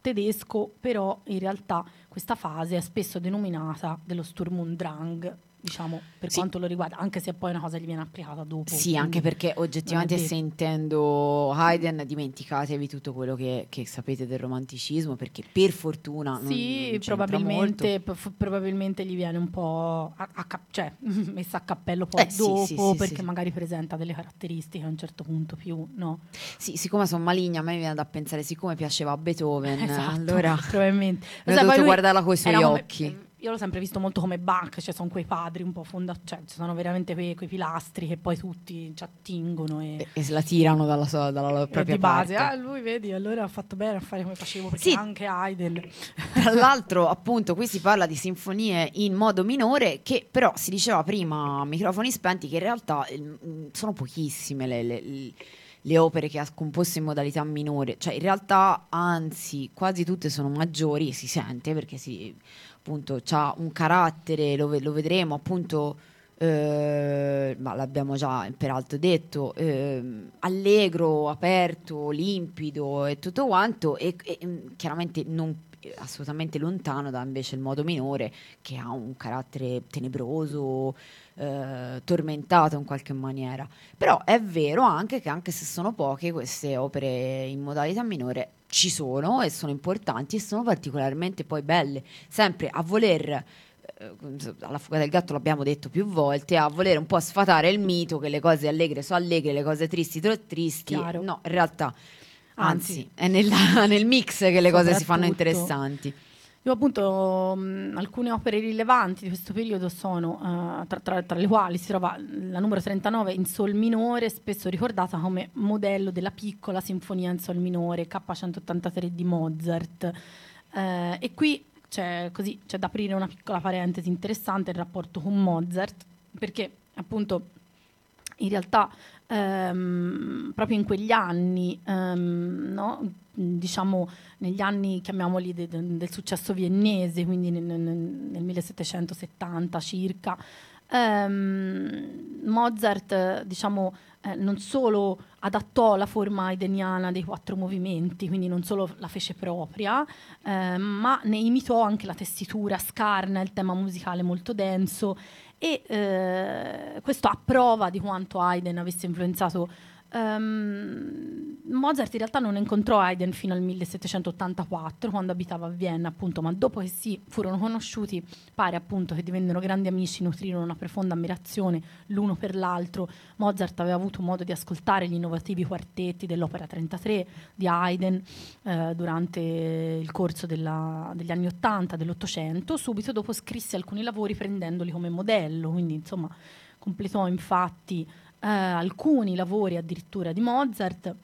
tedesco, però in realtà questa fase è spesso denominata dello Sturm und Drang, diciamo, per sì. quanto lo riguarda, anche se poi una cosa gli viene applicata dopo. Sì, anche perché oggettivamente sentendo Haydn dimenticatevi tutto quello che, che, sapete del romanticismo, perché per fortuna sì, non probabilmente, p- probabilmente gli viene un po' a, a cap- cioè, messa a cappello poi eh, dopo, sì, sì, perché magari presenta delle caratteristiche a un certo punto più, no? Sì, siccome sono maligna, a me viene da pensare, siccome piaceva a Beethoven, esatto, allora probabilmente. Ho dovuto guardarla con i suoi occhi. Come, io l'ho sempre visto molto come Bach, cioè sono quei padri un po' fondatori, cioè sono veramente quei, quei, pilastri che poi tutti ci attingono e, e, e se la tirano dalla, sua, dalla propria di base. Ah, lui vedi, allora ha fatto bene a fare come facevo, perché sì. anche Haydn. Tra l'altro, appunto, qui si parla di sinfonie in modo minore, che però si diceva prima a microfoni spenti che in realtà eh, sono pochissime le, le, le opere che ha composto in modalità minore, cioè in realtà anzi quasi tutte sono maggiori, si sente perché si appunto ha un carattere, lo, lo vedremo appunto, eh, ma l'abbiamo già peraltro detto, eh, allegro, aperto, limpido e tutto quanto e, e mm, chiaramente non assolutamente lontano da invece il modo minore che ha un carattere tenebroso, eh, tormentato in qualche maniera. Però è vero anche che anche se sono poche queste opere in modalità minore ci sono e sono importanti e sono particolarmente poi belle, sempre a voler eh, alla fuga del gatto l'abbiamo detto più volte, a voler un po' sfatare il mito che le cose allegre sono allegre, le cose tristi sono tristi. Chiaro. No, in realtà, anzi, anzi è nella, nel mix che le cose si fanno interessanti. Io appunto mh, alcune opere rilevanti di questo periodo sono, uh, tra, tra, tra, le quali si trova la numero 39 in Sol minore, spesso ricordata come modello della piccola sinfonia in Sol minore, K183 di Mozart. Uh, e qui c'è, così, c'è da aprire una piccola parentesi interessante il rapporto con Mozart, perché appunto in realtà ehm, proprio in quegli anni, ehm, no? diciamo negli anni, chiamiamoli, de, de, del successo viennese, quindi nel, nel, nel 1770 circa, ehm, Mozart, diciamo, eh, non solo adattò la forma haydniana dei quattro movimenti, quindi non solo la fece propria, eh, ma ne imitò anche la tessitura scarna, il tema musicale molto denso e eh, questo a prova di quanto Haydn avesse influenzato. Um, Mozart in realtà non incontrò Haydn fino al 1784 quando abitava a Vienna appunto ma dopo che si furono conosciuti pare appunto che divennero grandi amici nutrirono una profonda ammirazione l'uno per l'altro. Mozart aveva avuto modo di ascoltare gli innovativi quartetti dell'opera 33 di Haydn eh, durante il corso della, degli anni 80 dell'Ottocento. Subito dopo scrisse alcuni lavori prendendoli come modello quindi insomma completò infatti eh, alcuni lavori addirittura di Mozart,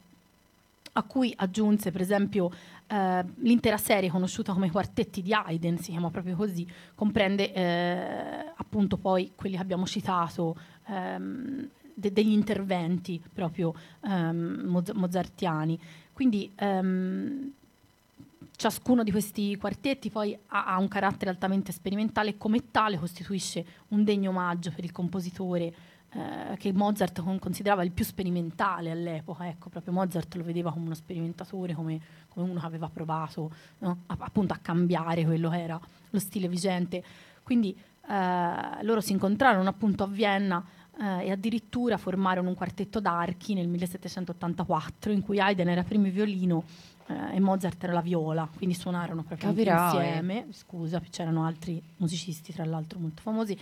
a cui aggiunse per esempio eh, l'intera serie conosciuta come Quartetti di Haydn, si chiama proprio così, comprende eh, appunto poi quelli che abbiamo citato, ehm, de- degli interventi proprio ehm, moz- mozartiani. Quindi ehm, ciascuno di questi quartetti poi ha, ha, un carattere altamente sperimentale e come tale costituisce un degno omaggio per il compositore eh, che Mozart considerava il più sperimentale all'epoca, ecco, proprio Mozart lo vedeva come uno sperimentatore, come, come uno che aveva provato no? a, appunto a cambiare quello che era lo stile vigente. Quindi eh, loro si incontrarono appunto a Vienna eh, e addirittura formarono un quartetto d'archi nel 1784 in cui Haydn era primo violino eh, e Mozart era la viola, quindi suonarono proprio insieme. Scusa, c'erano altri musicisti tra l'altro molto famosi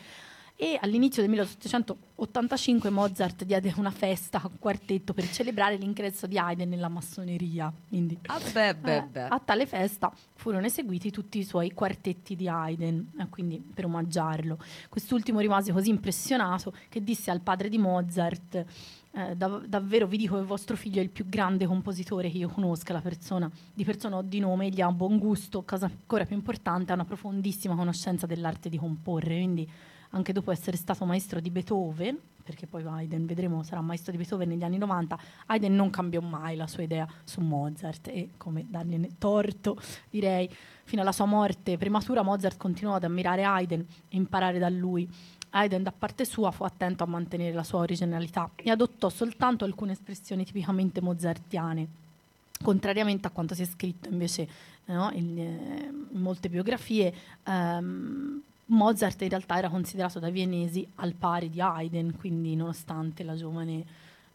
e all'inizio del 1885 Mozart diede una festa a un quartetto per celebrare l'ingresso di Haydn nella massoneria. Quindi, ah beh, beh, eh, beh. a tale festa furono eseguiti tutti i suoi quartetti di Haydn, eh, quindi per omaggiarlo. Quest'ultimo rimase così impressionato che disse al padre di Mozart eh, dav- davvero vi dico che vostro figlio è il più grande compositore che io conosca, la persona di persona o di nome, egli ha un buon gusto, cosa ancora più importante, ha una profondissima conoscenza dell'arte di comporre, quindi anche dopo essere stato maestro di Beethoven, perché poi Haydn, vedremo, sarà maestro di Beethoven negli anni 90, Haydn non cambiò mai la sua idea su Mozart e come dargliene torto, direi, fino alla sua morte prematura Mozart continuò ad ammirare Haydn e imparare da lui. Haydn da parte sua fu attento a mantenere la sua originalità e adottò soltanto alcune espressioni tipicamente mozartiane contrariamente a quanto si è scritto invece no, in, eh, in, molte biografie, ehm, Mozart in realtà era considerato dai vienesi al pari di Haydn, quindi nonostante la giovane,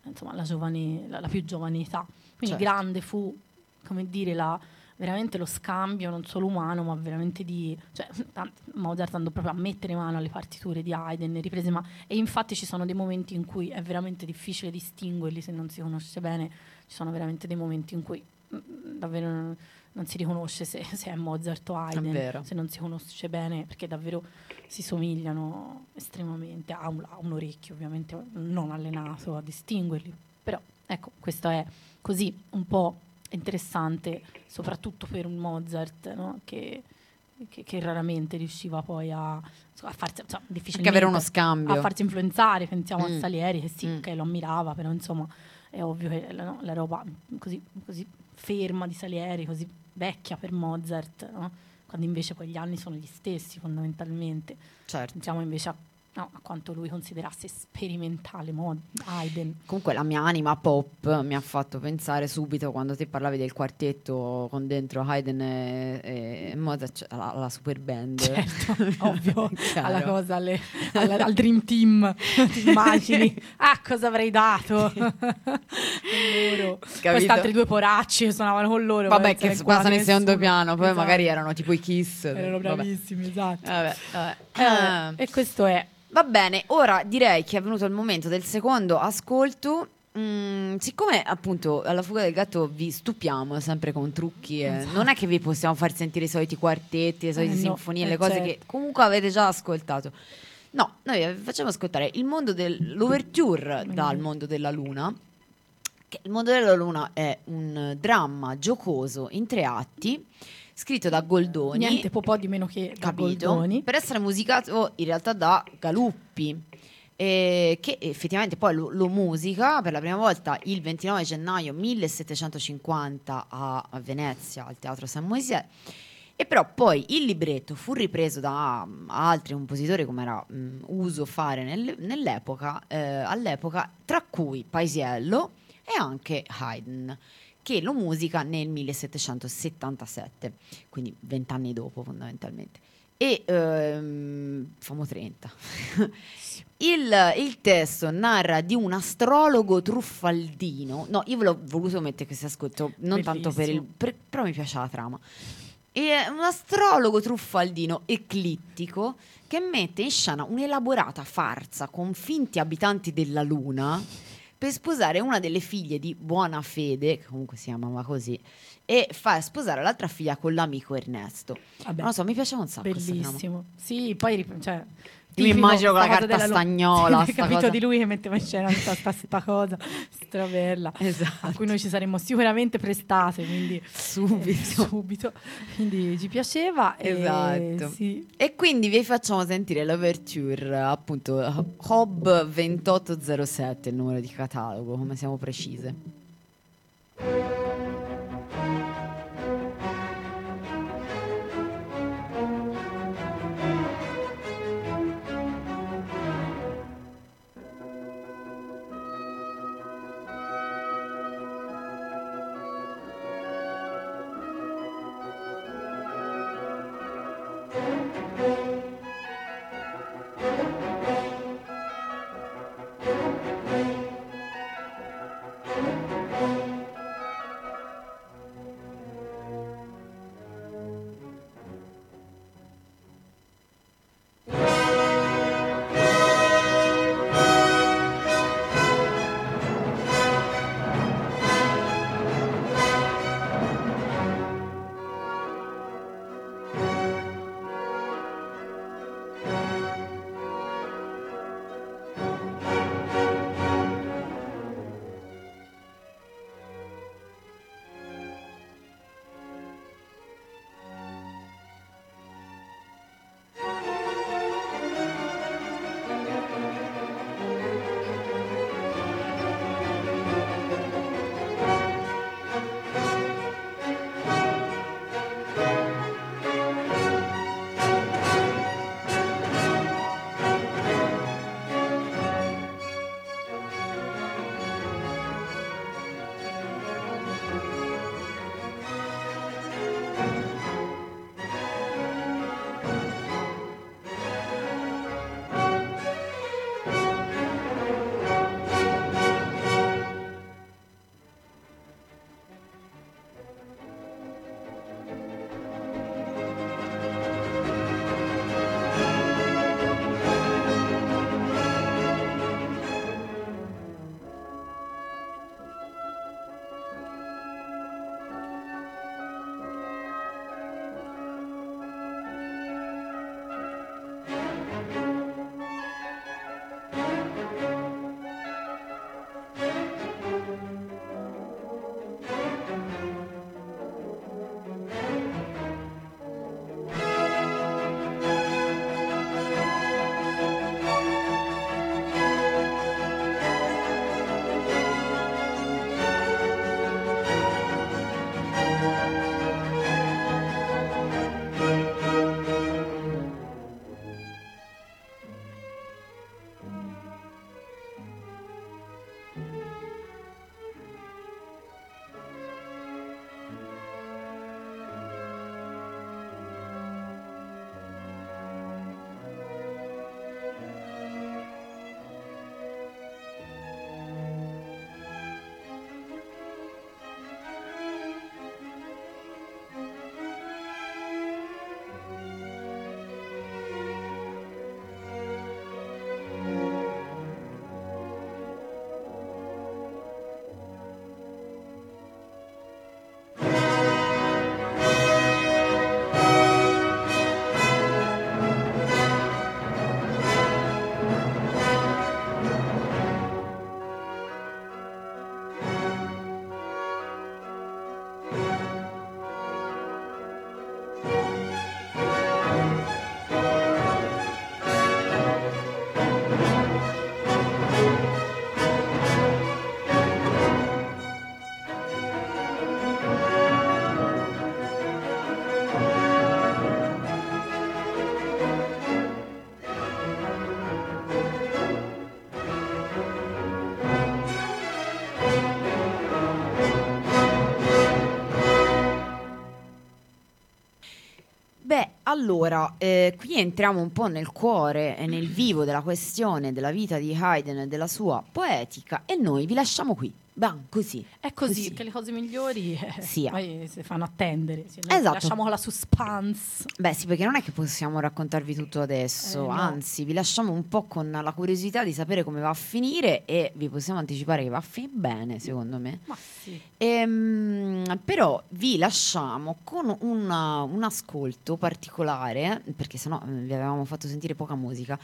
insomma, la, giovane, la, la più giovane età. Quindi certo. grande fu, come dire, la, veramente lo scambio non solo umano, ma veramente di... Cioè, Mozart andò proprio a mettere mano alle partiture di Haydn, riprese, ma, e infatti ci sono dei momenti in cui è veramente difficile distinguerli se non si conosce bene, ci sono veramente dei momenti in cui mm, mm, davvero non si riconosce se, se è Mozart o Haydn, se non si conosce bene, perché davvero si somigliano estremamente. Ha un, ha un orecchio ovviamente non allenato a distinguerli, però ecco, questo è così un po' interessante, soprattutto per un Mozart no? che, che, che, raramente riusciva poi a, a farsi, cioè, difficilmente avere uno scambio. a farsi influenzare. Pensiamo mm. a Salieri che sì, mm. che lo ammirava, però insomma è ovvio che no, la roba così, così ferma di Salieri, così vecchia per Mozart, no? quando invece poi gli anni sono gli stessi fondamentalmente. Certo. Pensiamo invece a no, a quanto lui considerasse sperimentale mod- Haydn. Comunque la mia anima pop mi ha fatto pensare subito quando ti parlavi del quartetto con dentro Haydn e, e Mozart, cioè, alla, alla, super band. Certo, ovvio, alla cosa, alle, alla, al Dream Team, ti immagini? ah, cosa avrei dato? loro. Questi altri due poracci suonavano con loro. Vabbè, che passano in secondo piano, poi esatto. magari erano tipo i Kiss. Erano bravissimi, vabbè. esatto. Vabbè, vabbè. Eh, ah. E questo è Va bene, ora direi che è venuto il momento del secondo ascolto. Mm, siccome appunto alla fuga del gatto vi stupiamo sempre con trucchi, eh, esatto. non è che vi possiamo far sentire i soliti quartetti, le solite eh sinfonie, no, le cose certo. che comunque avete già ascoltato. No, noi vi facciamo ascoltare il mondo dell'ouverture dal mondo della luna. Che il mondo della luna è un dramma giocoso in tre atti scritto da Goldoni. Niente po', po' di meno che da capito, Goldoni. Per essere musicato in realtà da Galuppi. Eh, che effettivamente poi lo, lo, musica per la prima volta il 29 gennaio 1750 a, a Venezia al Teatro San Moisè e però poi il libretto fu ripreso da um, altri compositori come era um, uso fare nel, nell'epoca, eh, all'epoca, tra cui Paisiello e anche Haydn che lo musica nel 1777, quindi vent'anni dopo fondamentalmente. e ehm, famo 30. Il, il testo narra di un astrologo truffaldino. No, io ve l'ho voluto mettere questo ascolto, non tanto per il. Bellissimo. per- però mi piace la trama. È un astrologo truffaldino eclittico che mette in scena un'elaborata farsa con finti abitanti della Luna per sposare una delle figlie di buona fede, che comunque si chiamava così, e fa sposare l'altra figlia con l'amico Ernesto. Vabbè, Non lo so, mi piaceva un sacco questa bellissimo. Sì, poi cioè, Io mi immagino con la carta della stagnola, Sì, capito cosa. di lui che metteva in scena tutta sta, sta cosa stravella Esatto. a cui noi ci saremmo sicuramente prestate, quindi Subito. eh, subito. Quindi ci piaceva e Esatto. sì. E quindi vi facciamo sentire l'overture, appunto, Hob 2807, il numero di catalogo, come siamo precise. Allora, eh, qui entriamo un po' nel cuore e nel vivo della questione della vita di Haydn e della sua poetica e noi vi lasciamo qui. Bam, così. È così, che le cose migliori eh, Sì. poi si fanno attendere. Sì, Esatto. Lasciamo la suspense. Beh, sì, perché non è che possiamo raccontarvi tutto adesso, Eh, no. anzi, vi lasciamo un po' con la curiosità di sapere come va a finire e vi possiamo anticipare che va a finire bene, secondo me. Ma sì. Ehm, però vi lasciamo con una- un ascolto particolare, perché sennò eh, vi avevamo fatto sentire poca musica.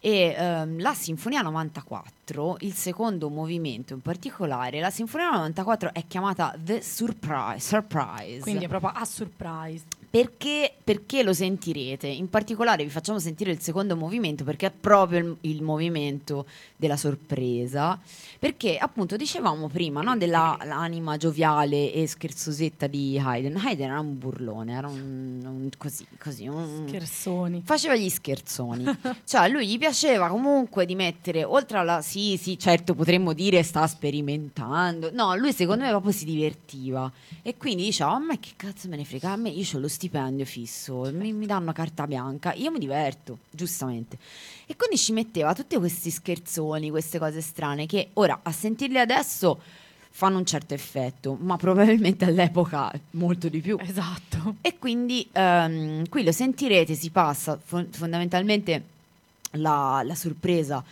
E ehm, la Sinfonia 94, il secondo movimento in particolare, la Sinfonia 94 è chiamata The Surprise. Surprise. Quindi è proprio a surprise. Perché, perché lo sentirete? In particolare vi facciamo sentire il secondo movimento perché è proprio il, il movimento della sorpresa. Perché appunto dicevamo prima no, dell'anima gioviale e scherzosetta di Haydn. Haydn era un burlone, era un, un- così, così, un, Scherzoni. faceva gli scherzoni. cioè, a lui gli piaceva comunque di mettere, oltre alla sì, sì, certo potremmo dire sta sperimentando. No, lui secondo me proprio si divertiva. E quindi diceva, a me che cazzo me ne frega, a me io ho lo stipendio fisso, mi, mi danno carta bianca, io mi diverto, giustamente. E quindi ci metteva tutti questi scherzoni, queste cose strane, che ora a sentirli adesso fanno un certo effetto, ma probabilmente all'epoca molto di più. Esatto. E quindi ehm, qui lo sentirete, si passa fon- fondamentalmente la, la sorpresa,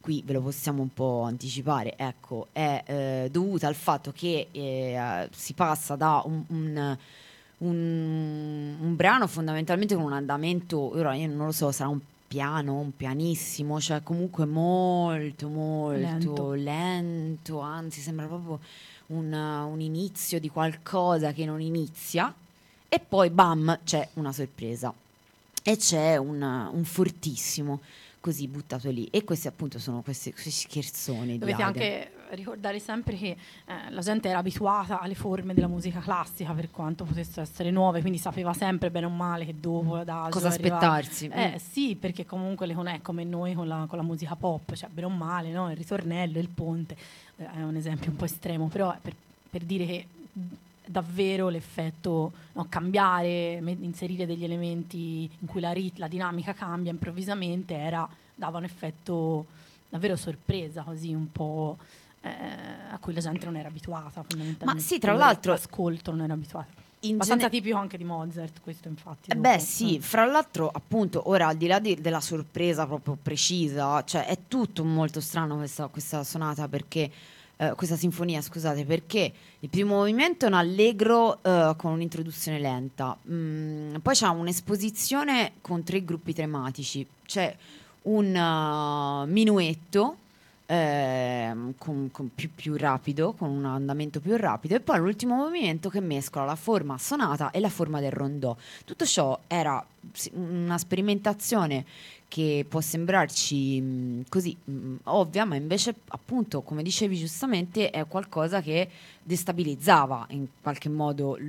qui ve lo possiamo un po' anticipare, ecco, è eh, dovuta al fatto che eh, si passa da un, un- un- un brano fondamentalmente con un andamento, ora io non lo so, sarà un piano, un pianissimo, cioè comunque molto, molto Lento. lento, anzi sembra proprio un, un inizio di qualcosa che non inizia. E poi bam c'è una sorpresa. E c'è un, un fortissimo così buttato lì. E questi appunto sono questi, questi scherzoni Dovete anche ricordare sempre che eh, la gente era abituata alle forme della musica classica per quanto potessero essere nuove, quindi sapeva sempre bene o male che dopo l'adagio cosa aspettarsi Eh sì, perché comunque le con- è come noi con la, con la musica pop, cioè bene o male, no? il ritornello, il ponte, eh, è un esempio un po' estremo, però è per, per dire che davvero l'effetto, no, cambiare, me- inserire degli elementi in cui la, rit- la dinamica cambia improvvisamente, era, dava un effetto davvero sorpresa, così un po' eh, a cui la gente non era abituata fondamentalmente. Ma sì, tra l'altro- L'ascolto non era abituato. In Abbastanza gene- tipico anche di Mozart, questo infatti. Eh beh sì, fra l'altro appunto ora al di là di- della sorpresa proprio precisa, cioè è tutto molto strano questa, questa sonata perché, eh, questa sinfonia scusate, perché il primo movimento è un allegro eh, con un'introduzione lenta, Mm, poi c'è un'esposizione con tre gruppi tematici, c'è un uh, minuetto ehm, con, con più, più rapido, con un andamento più rapido, e poi l'ultimo movimento che mescola la forma sonata e la forma del rondò. Tutto ciò era una sperimentazione che può sembrarci mh, così mh, ovvia, ma invece, appunto, come dicevi giustamente, è qualcosa che destabilizzava in qualche modo l-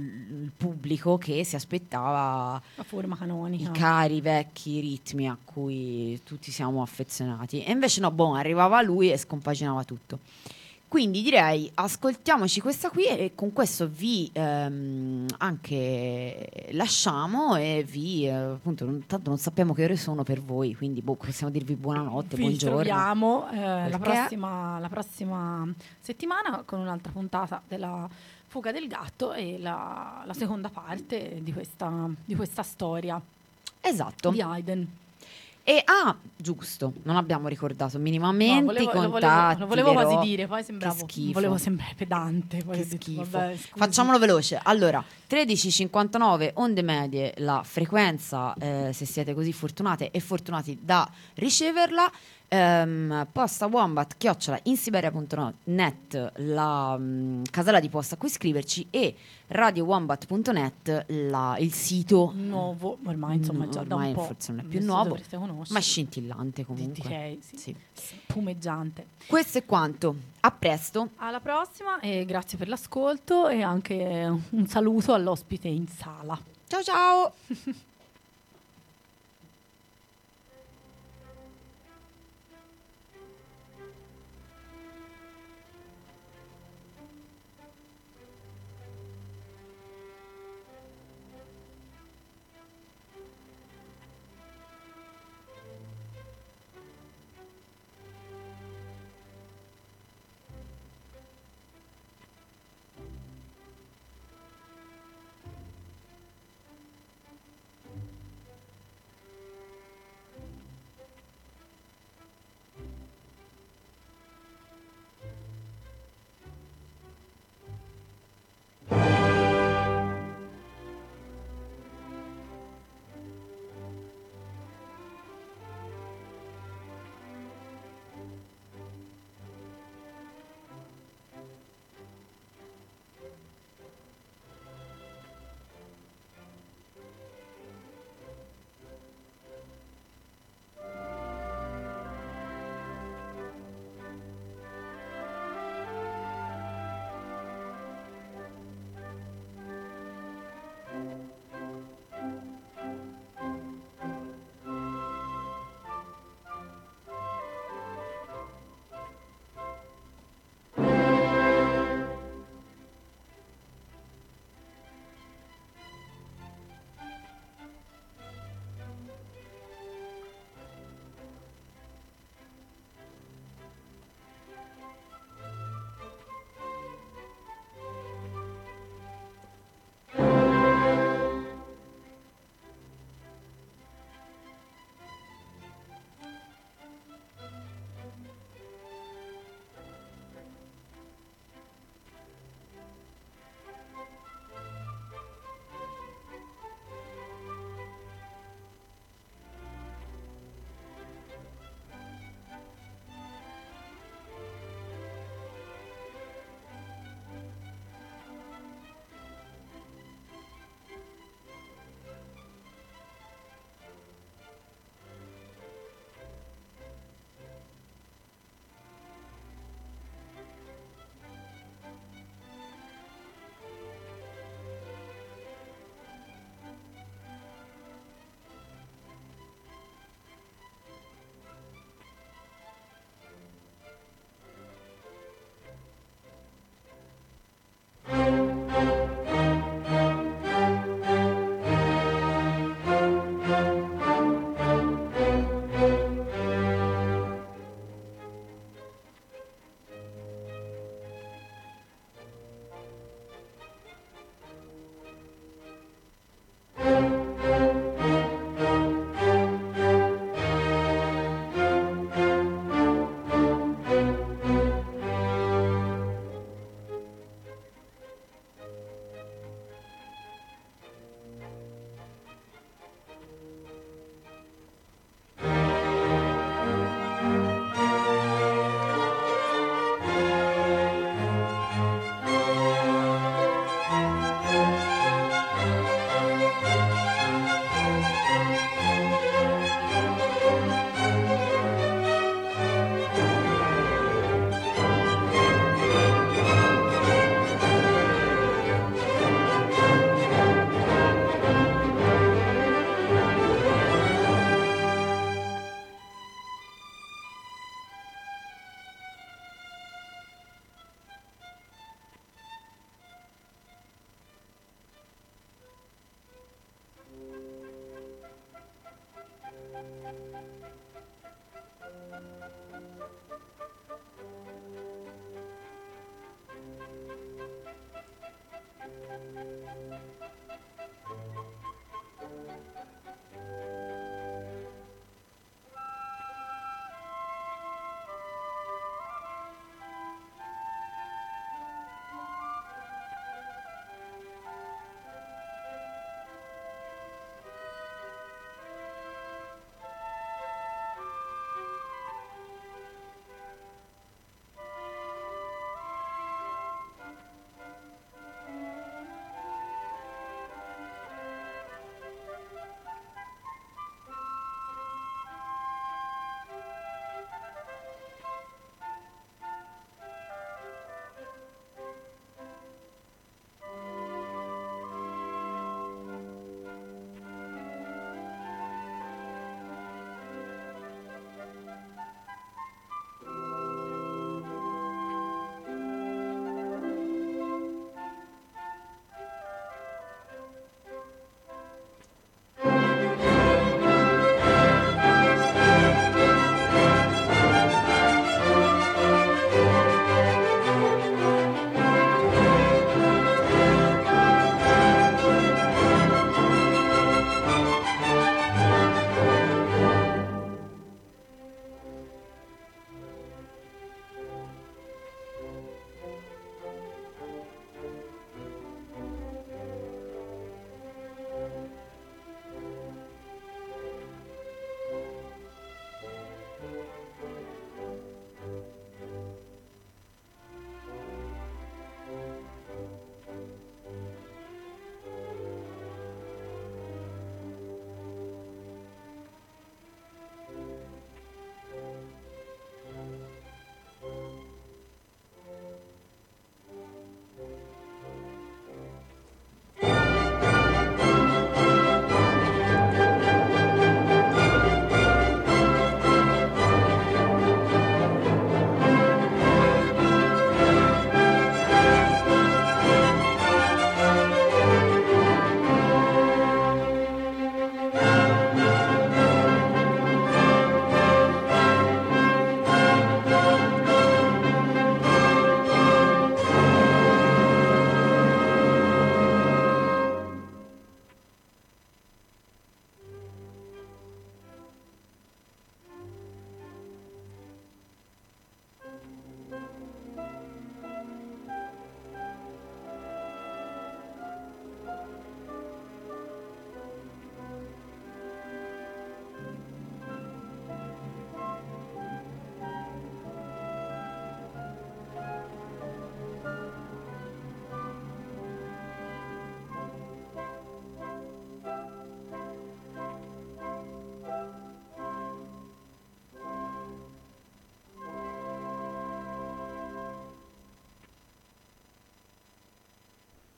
il pubblico che si aspettava La forma i canonica. cari vecchi ritmi a cui tutti siamo affezionati. E invece no, boh, arrivava lui e scompaginava tutto. Quindi direi ascoltiamoci questa qui e con questo vi ehm, anche lasciamo e vi eh, appunto non- tanto non sappiamo che ore sono per voi, quindi boh, possiamo dirvi buonanotte, Vi buongiorno. troviamo eh, la, prossima, la prossima settimana con un'altra puntata della Fuga del gatto e la, la seconda parte di questa, di questa storia Esatto. di Haydn. E ah, giusto, non abbiamo ricordato minimamente No, volevo- i lo volevo, contatti. lo volevo quasi dire, poi sembravo, Che schifo. volevo sembrare pedante. Poi Che detto, schifo. vabbè. Facciamolo veloce. Allora, 13.59 onde medie, la frequenza, eh, se siete così fortunate e fortunati da riceverla. Ehm, posta wombat chiocciola insiberia.net la mm, casella di posta a cui scriverci e radiowombat.net la- il sito nuovo, ormai insomma No, già da ormai un po'. forse non è più nuovo, ma scintillante comunque direi, sì. Sì. Spumeggiante. questo è quanto a presto Alla prossima e grazie per l'ascolto e anche un saluto all'ospite in sala. ciao ciao